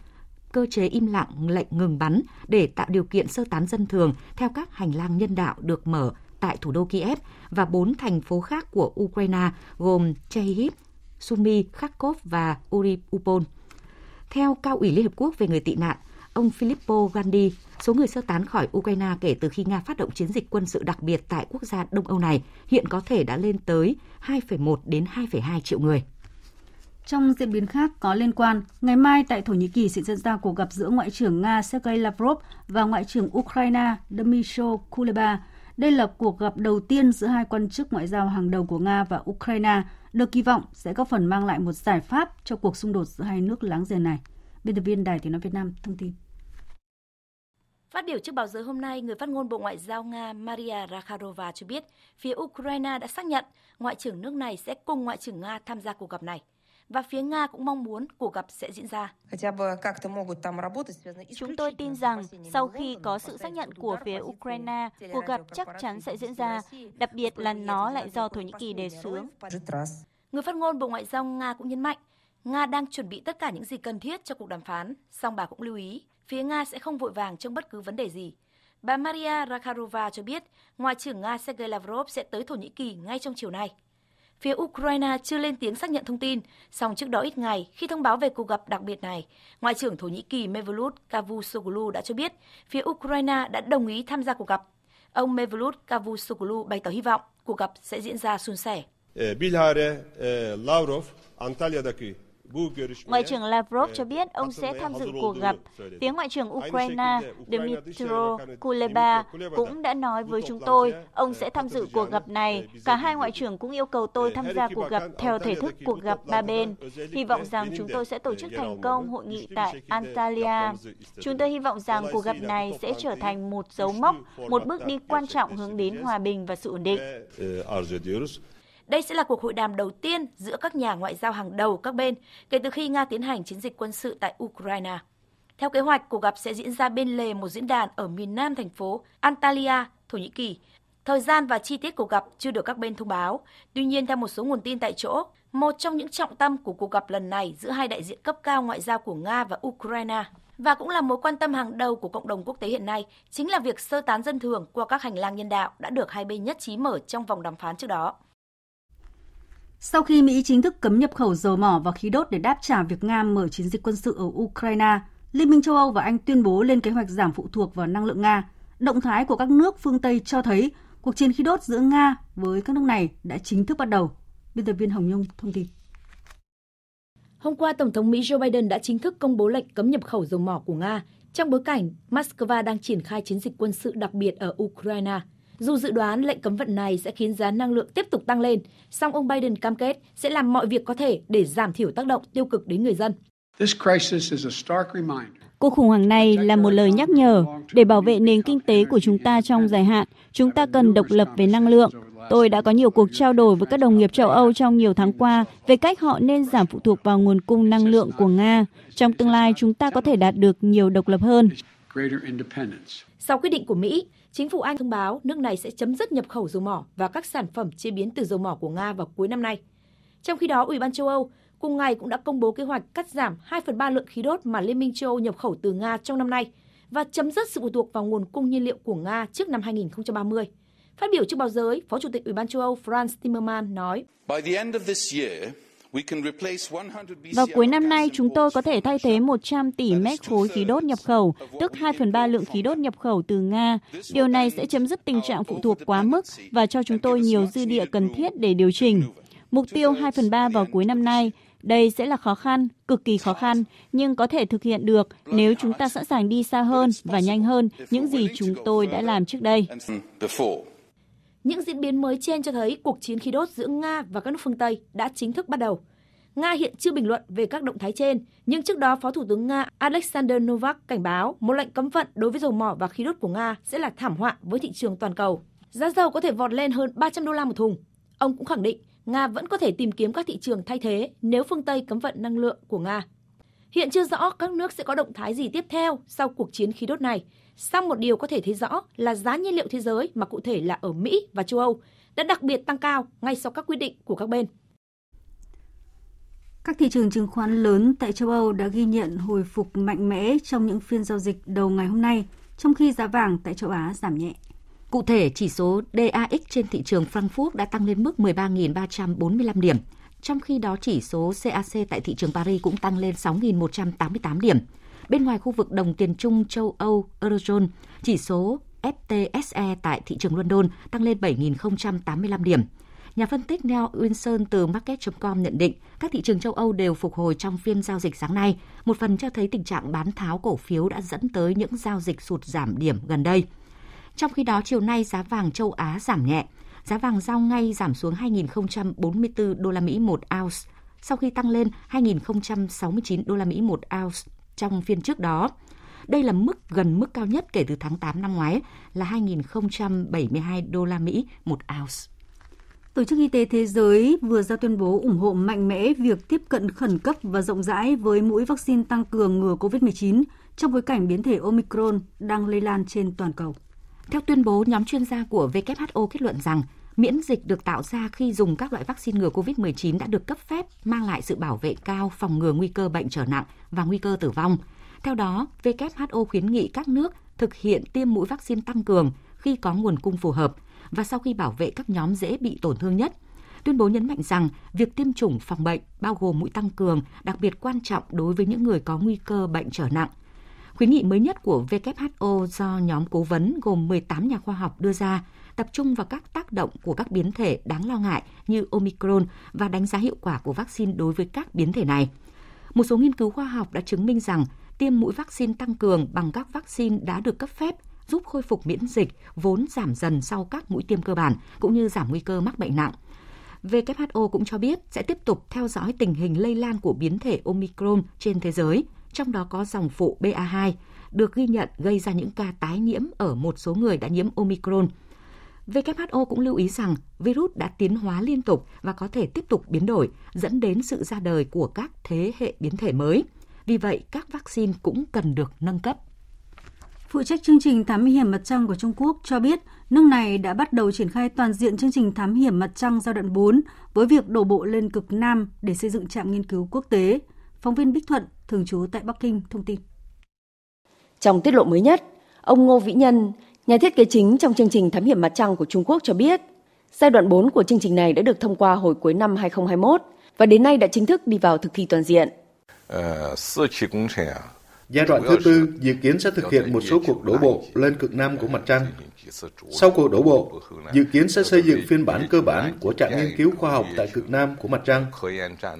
cơ chế im lặng lệnh ngừng bắn để tạo điều kiện sơ tán dân thường theo các hành lang nhân đạo được mở tại thủ đô Kiev và bốn thành phố khác của Ukraine gồm Chehiv, Sumy, Kharkov và Uriupol. Theo Cao ủy Liên Hợp Quốc về người tị nạn, ông Filippo Grandi, số người sơ tán khỏi Ukraine kể từ khi Nga phát động chiến dịch quân sự đặc biệt tại quốc gia Đông Âu này hiện có thể đã lên tới 2,1 đến 2,2 triệu người. Trong diễn biến khác có liên quan, ngày mai tại Thổ Nhĩ Kỳ sẽ diễn ra cuộc gặp giữa Ngoại trưởng Nga Sergei Lavrov và Ngoại trưởng Ukraine Dmytro Kuleba đây là cuộc gặp đầu tiên giữa hai quan chức ngoại giao hàng đầu của Nga và Ukraine, được kỳ vọng sẽ có phần mang lại một giải pháp cho cuộc xung đột giữa hai nước láng giềng này. Biên tập viên Đài Tiếng Nói Việt Nam thông tin. Phát biểu trước báo giới hôm nay, người phát ngôn Bộ Ngoại giao Nga Maria Zakharova cho biết phía Ukraine đã xác nhận Ngoại trưởng nước này sẽ cùng Ngoại trưởng Nga tham gia cuộc gặp này và phía Nga cũng mong muốn cuộc gặp sẽ diễn ra. Chúng tôi tin rằng sau khi có sự xác nhận của phía Ukraine, cuộc gặp chắc chắn sẽ diễn ra, đặc biệt là nó lại do Thổ Nhĩ Kỳ đề xướng. Người phát ngôn Bộ Ngoại giao Nga cũng nhấn mạnh, Nga đang chuẩn bị tất cả những gì cần thiết cho cuộc đàm phán, song bà cũng lưu ý, phía Nga sẽ không vội vàng trong bất cứ vấn đề gì. Bà Maria Zakharova cho biết, Ngoại trưởng Nga Sergei Lavrov sẽ tới Thổ Nhĩ Kỳ ngay trong chiều nay. Phía Ukraine chưa lên tiếng xác nhận thông tin, song trước đó ít ngày khi thông báo về cuộc gặp đặc biệt này, Ngoại trưởng Thổ Nhĩ Kỳ Mevlut Cavusoglu đã cho biết phía Ukraine đã đồng ý tham gia cuộc gặp. Ông Mevlut Cavusoglu bày tỏ hy vọng cuộc gặp sẽ diễn ra suôn sẻ. Bilhare Lavrov Antalya'daki Ngoại trưởng Lavrov cho biết ông sẽ tham dự cuộc gặp. Phía Ngoại trưởng Ukraine Dmytro Kuleba cũng đã nói với chúng tôi ông sẽ tham dự cuộc gặp này. Cả hai ngoại trưởng cũng yêu cầu tôi tham gia cuộc gặp theo thể thức cuộc gặp ba bên. Hy vọng rằng chúng tôi sẽ tổ chức thành công hội nghị tại Antalya. Chúng tôi hy vọng rằng cuộc gặp này sẽ trở thành một dấu mốc, một bước đi quan trọng hướng đến hòa bình và sự ổn định. Đây sẽ là cuộc hội đàm đầu tiên giữa các nhà ngoại giao hàng đầu các bên kể từ khi Nga tiến hành chiến dịch quân sự tại Ukraine. Theo kế hoạch, cuộc gặp sẽ diễn ra bên lề một diễn đàn ở miền nam thành phố Antalya, Thổ Nhĩ Kỳ. Thời gian và chi tiết cuộc gặp chưa được các bên thông báo. Tuy nhiên, theo một số nguồn tin tại chỗ, một trong những trọng tâm của cuộc gặp lần này giữa hai đại diện cấp cao ngoại giao của Nga và Ukraine và cũng là mối quan tâm hàng đầu của cộng đồng quốc tế hiện nay chính là việc sơ tán dân thường qua các hành lang nhân đạo đã được hai bên nhất trí mở trong vòng đàm phán trước đó. Sau khi Mỹ chính thức cấm nhập khẩu dầu mỏ và khí đốt để đáp trả việc Nga mở chiến dịch quân sự ở Ukraine, Liên minh châu Âu và Anh tuyên bố lên kế hoạch giảm phụ thuộc vào năng lượng Nga. Động thái của các nước phương Tây cho thấy cuộc chiến khí đốt giữa Nga với các nước này đã chính thức bắt đầu. Biên tập viên Hồng Nhung thông tin. Hôm qua, Tổng thống Mỹ Joe Biden đã chính thức công bố lệnh cấm nhập khẩu dầu mỏ của Nga trong bối cảnh Moscow đang triển khai chiến dịch quân sự đặc biệt ở Ukraine. Dù dự đoán lệnh cấm vận này sẽ khiến giá năng lượng tiếp tục tăng lên, song ông Biden cam kết sẽ làm mọi việc có thể để giảm thiểu tác động tiêu cực đến người dân. Cuộc khủng hoảng này là một lời nhắc nhở để bảo vệ nền kinh tế của chúng ta trong dài hạn. Chúng ta cần độc lập về năng lượng. Tôi đã có nhiều cuộc trao đổi với các đồng nghiệp châu Âu trong nhiều tháng qua về cách họ nên giảm phụ thuộc vào nguồn cung năng lượng của Nga. Trong tương lai, chúng ta có thể đạt được nhiều độc lập hơn. Sau quyết định của Mỹ, chính phủ Anh thông báo nước này sẽ chấm dứt nhập khẩu dầu mỏ và các sản phẩm chế biến từ dầu mỏ của Nga vào cuối năm nay. Trong khi đó, Ủy ban châu Âu cùng ngày cũng đã công bố kế hoạch cắt giảm 2 phần 3 lượng khí đốt mà Liên minh châu Âu nhập khẩu từ Nga trong năm nay và chấm dứt sự phụ thuộc vào nguồn cung nhiên liệu của Nga trước năm 2030. Phát biểu trước báo giới, Phó Chủ tịch Ủy ban châu Âu Franz Timmermans nói, vào cuối năm nay, chúng tôi có thể thay thế 100 tỷ mét khối khí đốt nhập khẩu, tức 2 phần 3 lượng khí đốt nhập khẩu từ Nga. Điều này sẽ chấm dứt tình trạng phụ thuộc quá mức và cho chúng tôi nhiều dư địa cần thiết để điều chỉnh. Mục tiêu 2 phần 3 vào cuối năm nay, đây sẽ là khó khăn, cực kỳ khó khăn, nhưng có thể thực hiện được nếu chúng ta sẵn sàng đi xa hơn và nhanh hơn những gì chúng tôi đã làm trước đây. Những diễn biến mới trên cho thấy cuộc chiến khí đốt giữa Nga và các nước phương Tây đã chính thức bắt đầu. Nga hiện chưa bình luận về các động thái trên, nhưng trước đó Phó Thủ tướng Nga Alexander Novak cảnh báo một lệnh cấm vận đối với dầu mỏ và khí đốt của Nga sẽ là thảm họa với thị trường toàn cầu. Giá dầu có thể vọt lên hơn 300 đô la một thùng. Ông cũng khẳng định Nga vẫn có thể tìm kiếm các thị trường thay thế nếu phương Tây cấm vận năng lượng của Nga. Hiện chưa rõ các nước sẽ có động thái gì tiếp theo sau cuộc chiến khí đốt này, song một điều có thể thấy rõ là giá nhiên liệu thế giới mà cụ thể là ở Mỹ và châu Âu đã đặc biệt tăng cao ngay sau các quyết định của các bên. Các thị trường chứng khoán lớn tại châu Âu đã ghi nhận hồi phục mạnh mẽ trong những phiên giao dịch đầu ngày hôm nay, trong khi giá vàng tại châu Á giảm nhẹ. Cụ thể, chỉ số DAX trên thị trường Frankfurt đã tăng lên mức 13.345 điểm, trong khi đó chỉ số CAC tại thị trường Paris cũng tăng lên 6.188 điểm. Bên ngoài khu vực đồng tiền chung châu Âu Eurozone, chỉ số FTSE tại thị trường London tăng lên 7.085 điểm. Nhà phân tích Neil Wilson từ Market.com nhận định các thị trường châu Âu đều phục hồi trong phiên giao dịch sáng nay, một phần cho thấy tình trạng bán tháo cổ phiếu đã dẫn tới những giao dịch sụt giảm điểm gần đây. Trong khi đó, chiều nay giá vàng châu Á giảm nhẹ. Giá vàng giao ngay giảm xuống 2.044 đô la Mỹ một ounce sau khi tăng lên 2.069 đô la Mỹ một ounce trong phiên trước đó. Đây là mức gần mức cao nhất kể từ tháng 8 năm ngoái là 2.072 đô la Mỹ một ounce. Tổ chức Y tế Thế giới vừa ra tuyên bố ủng hộ mạnh mẽ việc tiếp cận khẩn cấp và rộng rãi với mũi vaccine tăng cường ngừa COVID-19 trong bối cảnh biến thể Omicron đang lây lan trên toàn cầu. Theo tuyên bố, nhóm chuyên gia của WHO kết luận rằng miễn dịch được tạo ra khi dùng các loại vaccine ngừa COVID-19 đã được cấp phép mang lại sự bảo vệ cao phòng ngừa nguy cơ bệnh trở nặng và nguy cơ tử vong. Theo đó, WHO khuyến nghị các nước thực hiện tiêm mũi vaccine tăng cường khi có nguồn cung phù hợp và sau khi bảo vệ các nhóm dễ bị tổn thương nhất. Tuyên bố nhấn mạnh rằng việc tiêm chủng phòng bệnh bao gồm mũi tăng cường đặc biệt quan trọng đối với những người có nguy cơ bệnh trở nặng Khuyến nghị mới nhất của WHO do nhóm cố vấn gồm 18 nhà khoa học đưa ra tập trung vào các tác động của các biến thể đáng lo ngại như Omicron và đánh giá hiệu quả của vaccine đối với các biến thể này. Một số nghiên cứu khoa học đã chứng minh rằng tiêm mũi vaccine tăng cường bằng các vaccine đã được cấp phép giúp khôi phục miễn dịch vốn giảm dần sau các mũi tiêm cơ bản cũng như giảm nguy cơ mắc bệnh nặng. WHO cũng cho biết sẽ tiếp tục theo dõi tình hình lây lan của biến thể Omicron trên thế giới – trong đó có dòng phụ BA2, được ghi nhận gây ra những ca tái nhiễm ở một số người đã nhiễm Omicron. WHO cũng lưu ý rằng virus đã tiến hóa liên tục và có thể tiếp tục biến đổi, dẫn đến sự ra đời của các thế hệ biến thể mới. Vì vậy, các vaccine cũng cần được nâng cấp. Phụ trách chương trình thám hiểm mặt trăng của Trung Quốc cho biết nước này đã bắt đầu triển khai toàn diện chương trình thám hiểm mặt trăng giai đoạn 4 với việc đổ bộ lên cực Nam để xây dựng trạm nghiên cứu quốc tế. Phóng viên Bích Thuận, thường trú tại Bắc Kinh, thông tin. Trong tiết lộ mới nhất, ông Ngô Vĩ Nhân, nhà thiết kế chính trong chương trình thám hiểm mặt trăng của Trung Quốc cho biết, Giai đoạn 4 của chương trình này đã được thông qua hồi cuối năm 2021 và đến nay đã chính thức đi vào thực thi toàn diện. Giai đoạn thứ tư dự kiến sẽ thực hiện một số cuộc đổ bộ lên cực nam của mặt trăng. Sau cuộc đổ bộ, dự kiến sẽ xây dựng phiên bản cơ bản của trạm nghiên cứu khoa học tại cực nam của mặt trăng.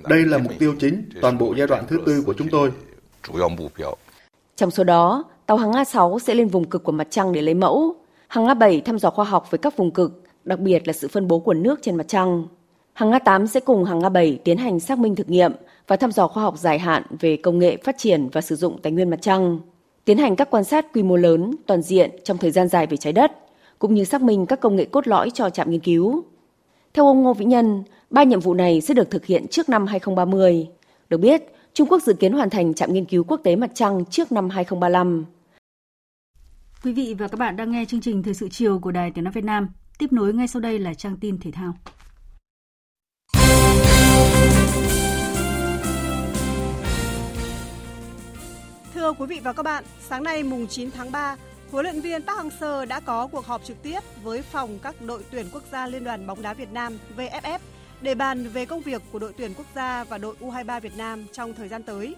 Đây là mục tiêu chính toàn bộ giai đoạn thứ tư của chúng tôi. Trong số đó, tàu hàng A6 sẽ lên vùng cực của mặt trăng để lấy mẫu, hàng A7 thăm dò khoa học với các vùng cực, đặc biệt là sự phân bố của nước trên mặt trăng. Hàng A8 sẽ cùng hàng A7 tiến hành xác minh thực nghiệm và thăm dò khoa học dài hạn về công nghệ phát triển và sử dụng tài nguyên mặt trăng, tiến hành các quan sát quy mô lớn, toàn diện trong thời gian dài về trái đất, cũng như xác minh các công nghệ cốt lõi cho trạm nghiên cứu. Theo ông Ngô Vĩ Nhân, ba nhiệm vụ này sẽ được thực hiện trước năm 2030. Được biết, Trung Quốc dự kiến hoàn thành trạm nghiên cứu quốc tế mặt trăng trước năm 2035. Quý vị và các bạn đang nghe chương trình Thời sự chiều của Đài Tiếng Nói Việt Nam. Tiếp nối ngay sau đây là trang tin thể thao. Thưa quý vị và các bạn, sáng nay mùng 9 tháng 3, huấn luyện viên Park Hang-seo đã có cuộc họp trực tiếp với phòng các đội tuyển quốc gia Liên đoàn bóng đá Việt Nam VFF để bàn về công việc của đội tuyển quốc gia và đội U23 Việt Nam trong thời gian tới.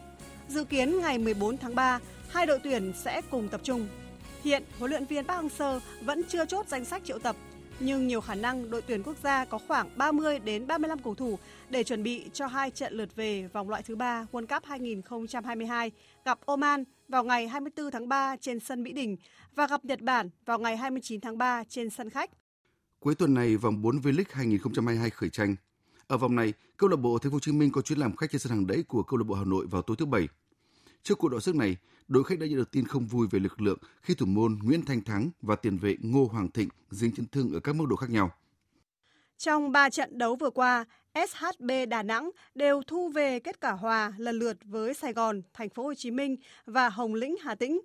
Dự kiến ngày 14 tháng 3, hai đội tuyển sẽ cùng tập trung. Hiện, huấn luyện viên Park Hang-seo vẫn chưa chốt danh sách triệu tập, nhưng nhiều khả năng đội tuyển quốc gia có khoảng 30 đến 35 cầu thủ để chuẩn bị cho hai trận lượt về vòng loại thứ ba World Cup 2022 gặp Oman vào ngày 24 tháng 3 trên sân Mỹ Đình và gặp Nhật Bản vào ngày 29 tháng 3 trên sân khách. Cuối tuần này, vòng 4 V-League 2022 khởi tranh. Ở vòng này, câu lạc bộ Thành phố Hồ Chí Minh có chuyến làm khách trên sân hàng đẫy của câu lạc bộ Hà Nội vào tối thứ Bảy. Trước cuộc đọ sức này, đội khách đã nhận được tin không vui về lực lượng khi thủ môn Nguyễn Thanh Thắng và tiền vệ Ngô Hoàng Thịnh dính chấn thương ở các mức độ khác nhau. Trong 3 trận đấu vừa qua, SHB Đà Nẵng đều thu về kết quả hòa lần lượt với Sài Gòn, Thành phố Hồ Chí Minh và Hồng Lĩnh Hà Tĩnh.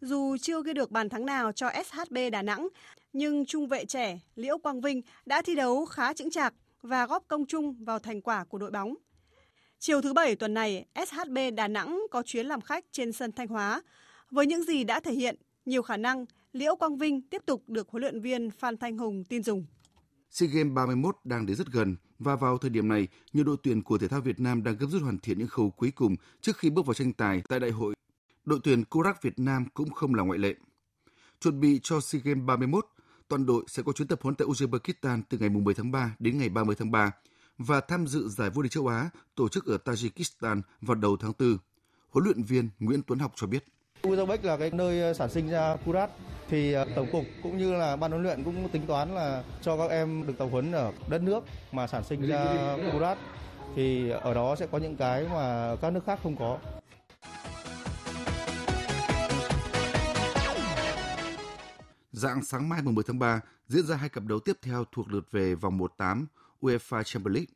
Dù chưa ghi được bàn thắng nào cho SHB Đà Nẵng, nhưng trung vệ trẻ Liễu Quang Vinh đã thi đấu khá chững chạc và góp công chung vào thành quả của đội bóng. Chiều thứ Bảy tuần này, SHB Đà Nẵng có chuyến làm khách trên sân Thanh Hóa. Với những gì đã thể hiện, nhiều khả năng Liễu Quang Vinh tiếp tục được huấn luyện viên Phan Thanh Hùng tin dùng. SEA Games 31 đang đến rất gần và vào thời điểm này, nhiều đội tuyển của thể thao Việt Nam đang gấp rút hoàn thiện những khâu cuối cùng trước khi bước vào tranh tài tại đại hội. Đội tuyển Korak Việt Nam cũng không là ngoại lệ. Chuẩn bị cho SEA Games 31, toàn đội sẽ có chuyến tập huấn tại Uzbekistan từ ngày 10 tháng 3 đến ngày 30 tháng 3 và tham dự giải vô địch châu Á tổ chức ở Tajikistan vào đầu tháng 4. Huấn luyện viên Nguyễn Tuấn Học cho biết. Uzbek là cái nơi ờ, sản sinh ra Kurat thì ờ, tổng cục cũng như là ban huấn luyện cũng tính toán là cho các em được tập huấn ở đất nước mà sản sinh ra Kurat thì ở đó sẽ có những cái mà các nước khác không có. Dạng sáng mai 10 tháng 3 diễn ra hai cặp đấu tiếp theo thuộc lượt về vòng 1/8 UEFA Champions League.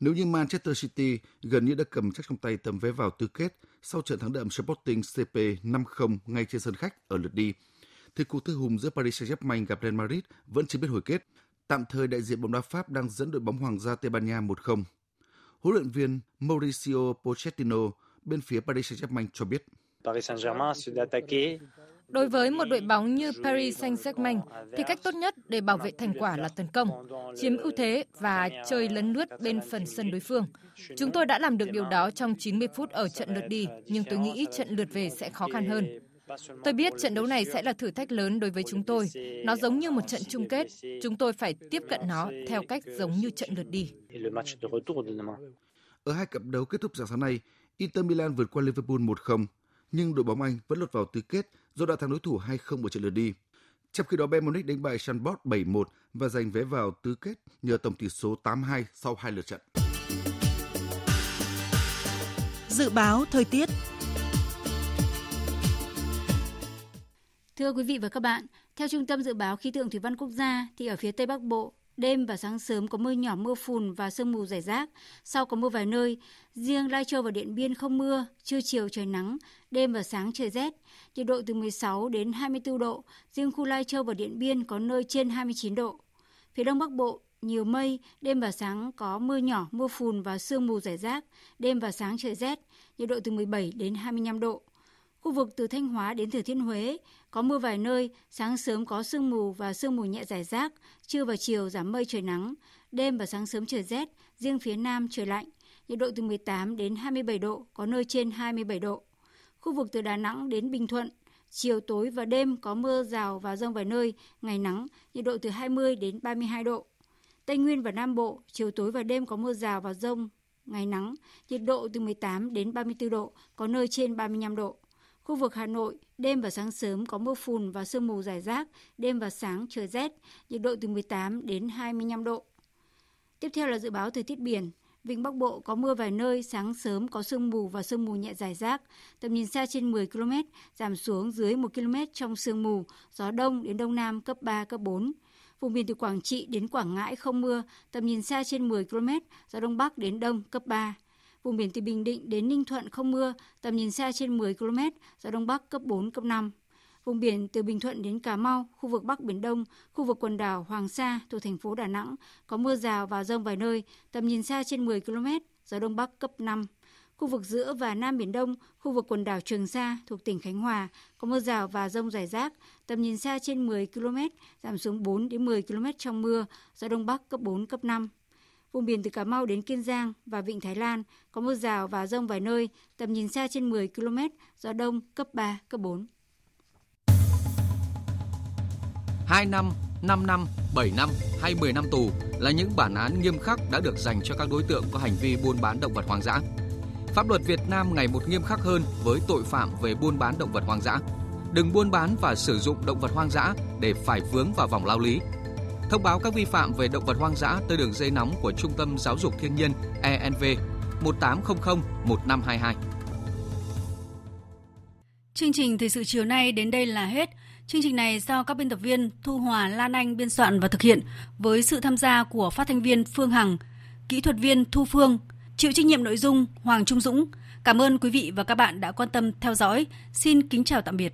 Nếu như Manchester City gần như đã cầm chắc trong tay tấm vé vào tứ kết sau trận thắng đậm Sporting CP 5-0 ngay trên sân khách ở lượt đi, thì cuộc thư hùng giữa Paris Saint-Germain gặp Real Madrid vẫn chưa biết hồi kết. Tạm thời đại diện bóng đá Pháp đang dẫn đội bóng Hoàng gia Tây Ban Nha 1-0. Huấn luyện viên Mauricio Pochettino bên phía Paris Saint-Germain cho biết. Paris Saint-Germain Đối với một đội bóng như Paris Saint-Germain thì cách tốt nhất để bảo vệ thành quả là tấn công, chiếm ưu thế và chơi lấn lướt bên phần sân đối phương. Chúng tôi đã làm được điều đó trong 90 phút ở trận lượt đi, nhưng tôi nghĩ trận lượt về sẽ khó khăn hơn. Tôi biết trận đấu này sẽ là thử thách lớn đối với chúng tôi. Nó giống như một trận chung kết, chúng tôi phải tiếp cận nó theo cách giống như trận lượt đi. Ở hai cặp đấu kết thúc dạng sáng nay, Inter Milan vượt qua Liverpool 1-0, nhưng đội bóng Anh vẫn lọt vào tứ kết do đã thắng đối thủ 2-0 ở trận lượt đi. Trong khi đó Bayern Munich đánh bại Shanbot 7-1 và giành vé vào tứ kết nhờ tổng tỷ số 8-2 sau hai lượt trận. Dự báo thời tiết Thưa quý vị và các bạn, theo Trung tâm Dự báo Khí tượng Thủy văn Quốc gia thì ở phía Tây Bắc Bộ, đêm và sáng sớm có mưa nhỏ mưa phùn và sương mù rải rác, sau có mưa vài nơi. Riêng Lai Châu và Điện Biên không mưa, trưa chiều trời nắng, đêm và sáng trời rét, nhiệt độ từ 16 đến 24 độ, riêng khu Lai Châu và Điện Biên có nơi trên 29 độ. Phía Đông Bắc Bộ, nhiều mây, đêm và sáng có mưa nhỏ, mưa phùn và sương mù rải rác, đêm và sáng trời rét, nhiệt độ từ 17 đến 25 độ. Khu vực từ Thanh Hóa đến Thừa Thiên Huế có mưa vài nơi, sáng sớm có sương mù và sương mù nhẹ rải rác, trưa và chiều giảm mây trời nắng, đêm và sáng sớm trời rét, riêng phía Nam trời lạnh, nhiệt độ từ 18 đến 27 độ, có nơi trên 27 độ. Khu vực từ Đà Nẵng đến Bình Thuận, chiều tối và đêm có mưa rào và rông vài nơi, ngày nắng, nhiệt độ từ 20 đến 32 độ. Tây Nguyên và Nam Bộ, chiều tối và đêm có mưa rào và rông, ngày nắng, nhiệt độ từ 18 đến 34 độ, có nơi trên 35 độ. Khu vực Hà Nội, đêm và sáng sớm có mưa phùn và sương mù rải rác, đêm và sáng trời rét, nhiệt độ từ 18 đến 25 độ. Tiếp theo là dự báo thời tiết biển. Vịnh Bắc Bộ có mưa vài nơi, sáng sớm có sương mù và sương mù nhẹ rải rác, tầm nhìn xa trên 10 km, giảm xuống dưới 1 km trong sương mù, gió đông đến đông nam cấp 3, cấp 4. Vùng biển từ Quảng Trị đến Quảng Ngãi không mưa, tầm nhìn xa trên 10 km, gió đông bắc đến đông cấp 3. Vùng biển từ Bình Định đến Ninh Thuận không mưa, tầm nhìn xa trên 10 km, gió đông bắc cấp 4, cấp 5. Vùng biển từ Bình Thuận đến Cà Mau, khu vực Bắc Biển Đông, khu vực quần đảo Hoàng Sa thuộc thành phố Đà Nẵng có mưa rào và rông vài nơi, tầm nhìn xa trên 10 km, gió đông bắc cấp 5. Khu vực giữa và Nam Biển Đông, khu vực quần đảo Trường Sa thuộc tỉnh Khánh Hòa có mưa rào và rông rải rác, tầm nhìn xa trên 10 km, giảm xuống 4 đến 10 km trong mưa, gió đông bắc cấp 4 cấp 5. Vùng biển từ Cà Mau đến Kiên Giang và Vịnh Thái Lan có mưa rào và rông vài nơi, tầm nhìn xa trên 10 km, gió đông cấp 3, cấp 4. 2 năm, 5 năm, 7 năm hay 10 năm tù là những bản án nghiêm khắc đã được dành cho các đối tượng có hành vi buôn bán động vật hoang dã. Pháp luật Việt Nam ngày một nghiêm khắc hơn với tội phạm về buôn bán động vật hoang dã. Đừng buôn bán và sử dụng động vật hoang dã để phải vướng vào vòng lao lý. Thông báo các vi phạm về động vật hoang dã tới đường dây nóng của Trung tâm Giáo dục Thiên nhiên ENV 1800 1522. Chương trình thời sự chiều nay đến đây là hết. Chương trình này do các biên tập viên Thu Hòa, Lan Anh biên soạn và thực hiện với sự tham gia của phát thanh viên Phương Hằng, kỹ thuật viên Thu Phương, chịu trách nhiệm nội dung Hoàng Trung Dũng. Cảm ơn quý vị và các bạn đã quan tâm theo dõi. Xin kính chào tạm biệt.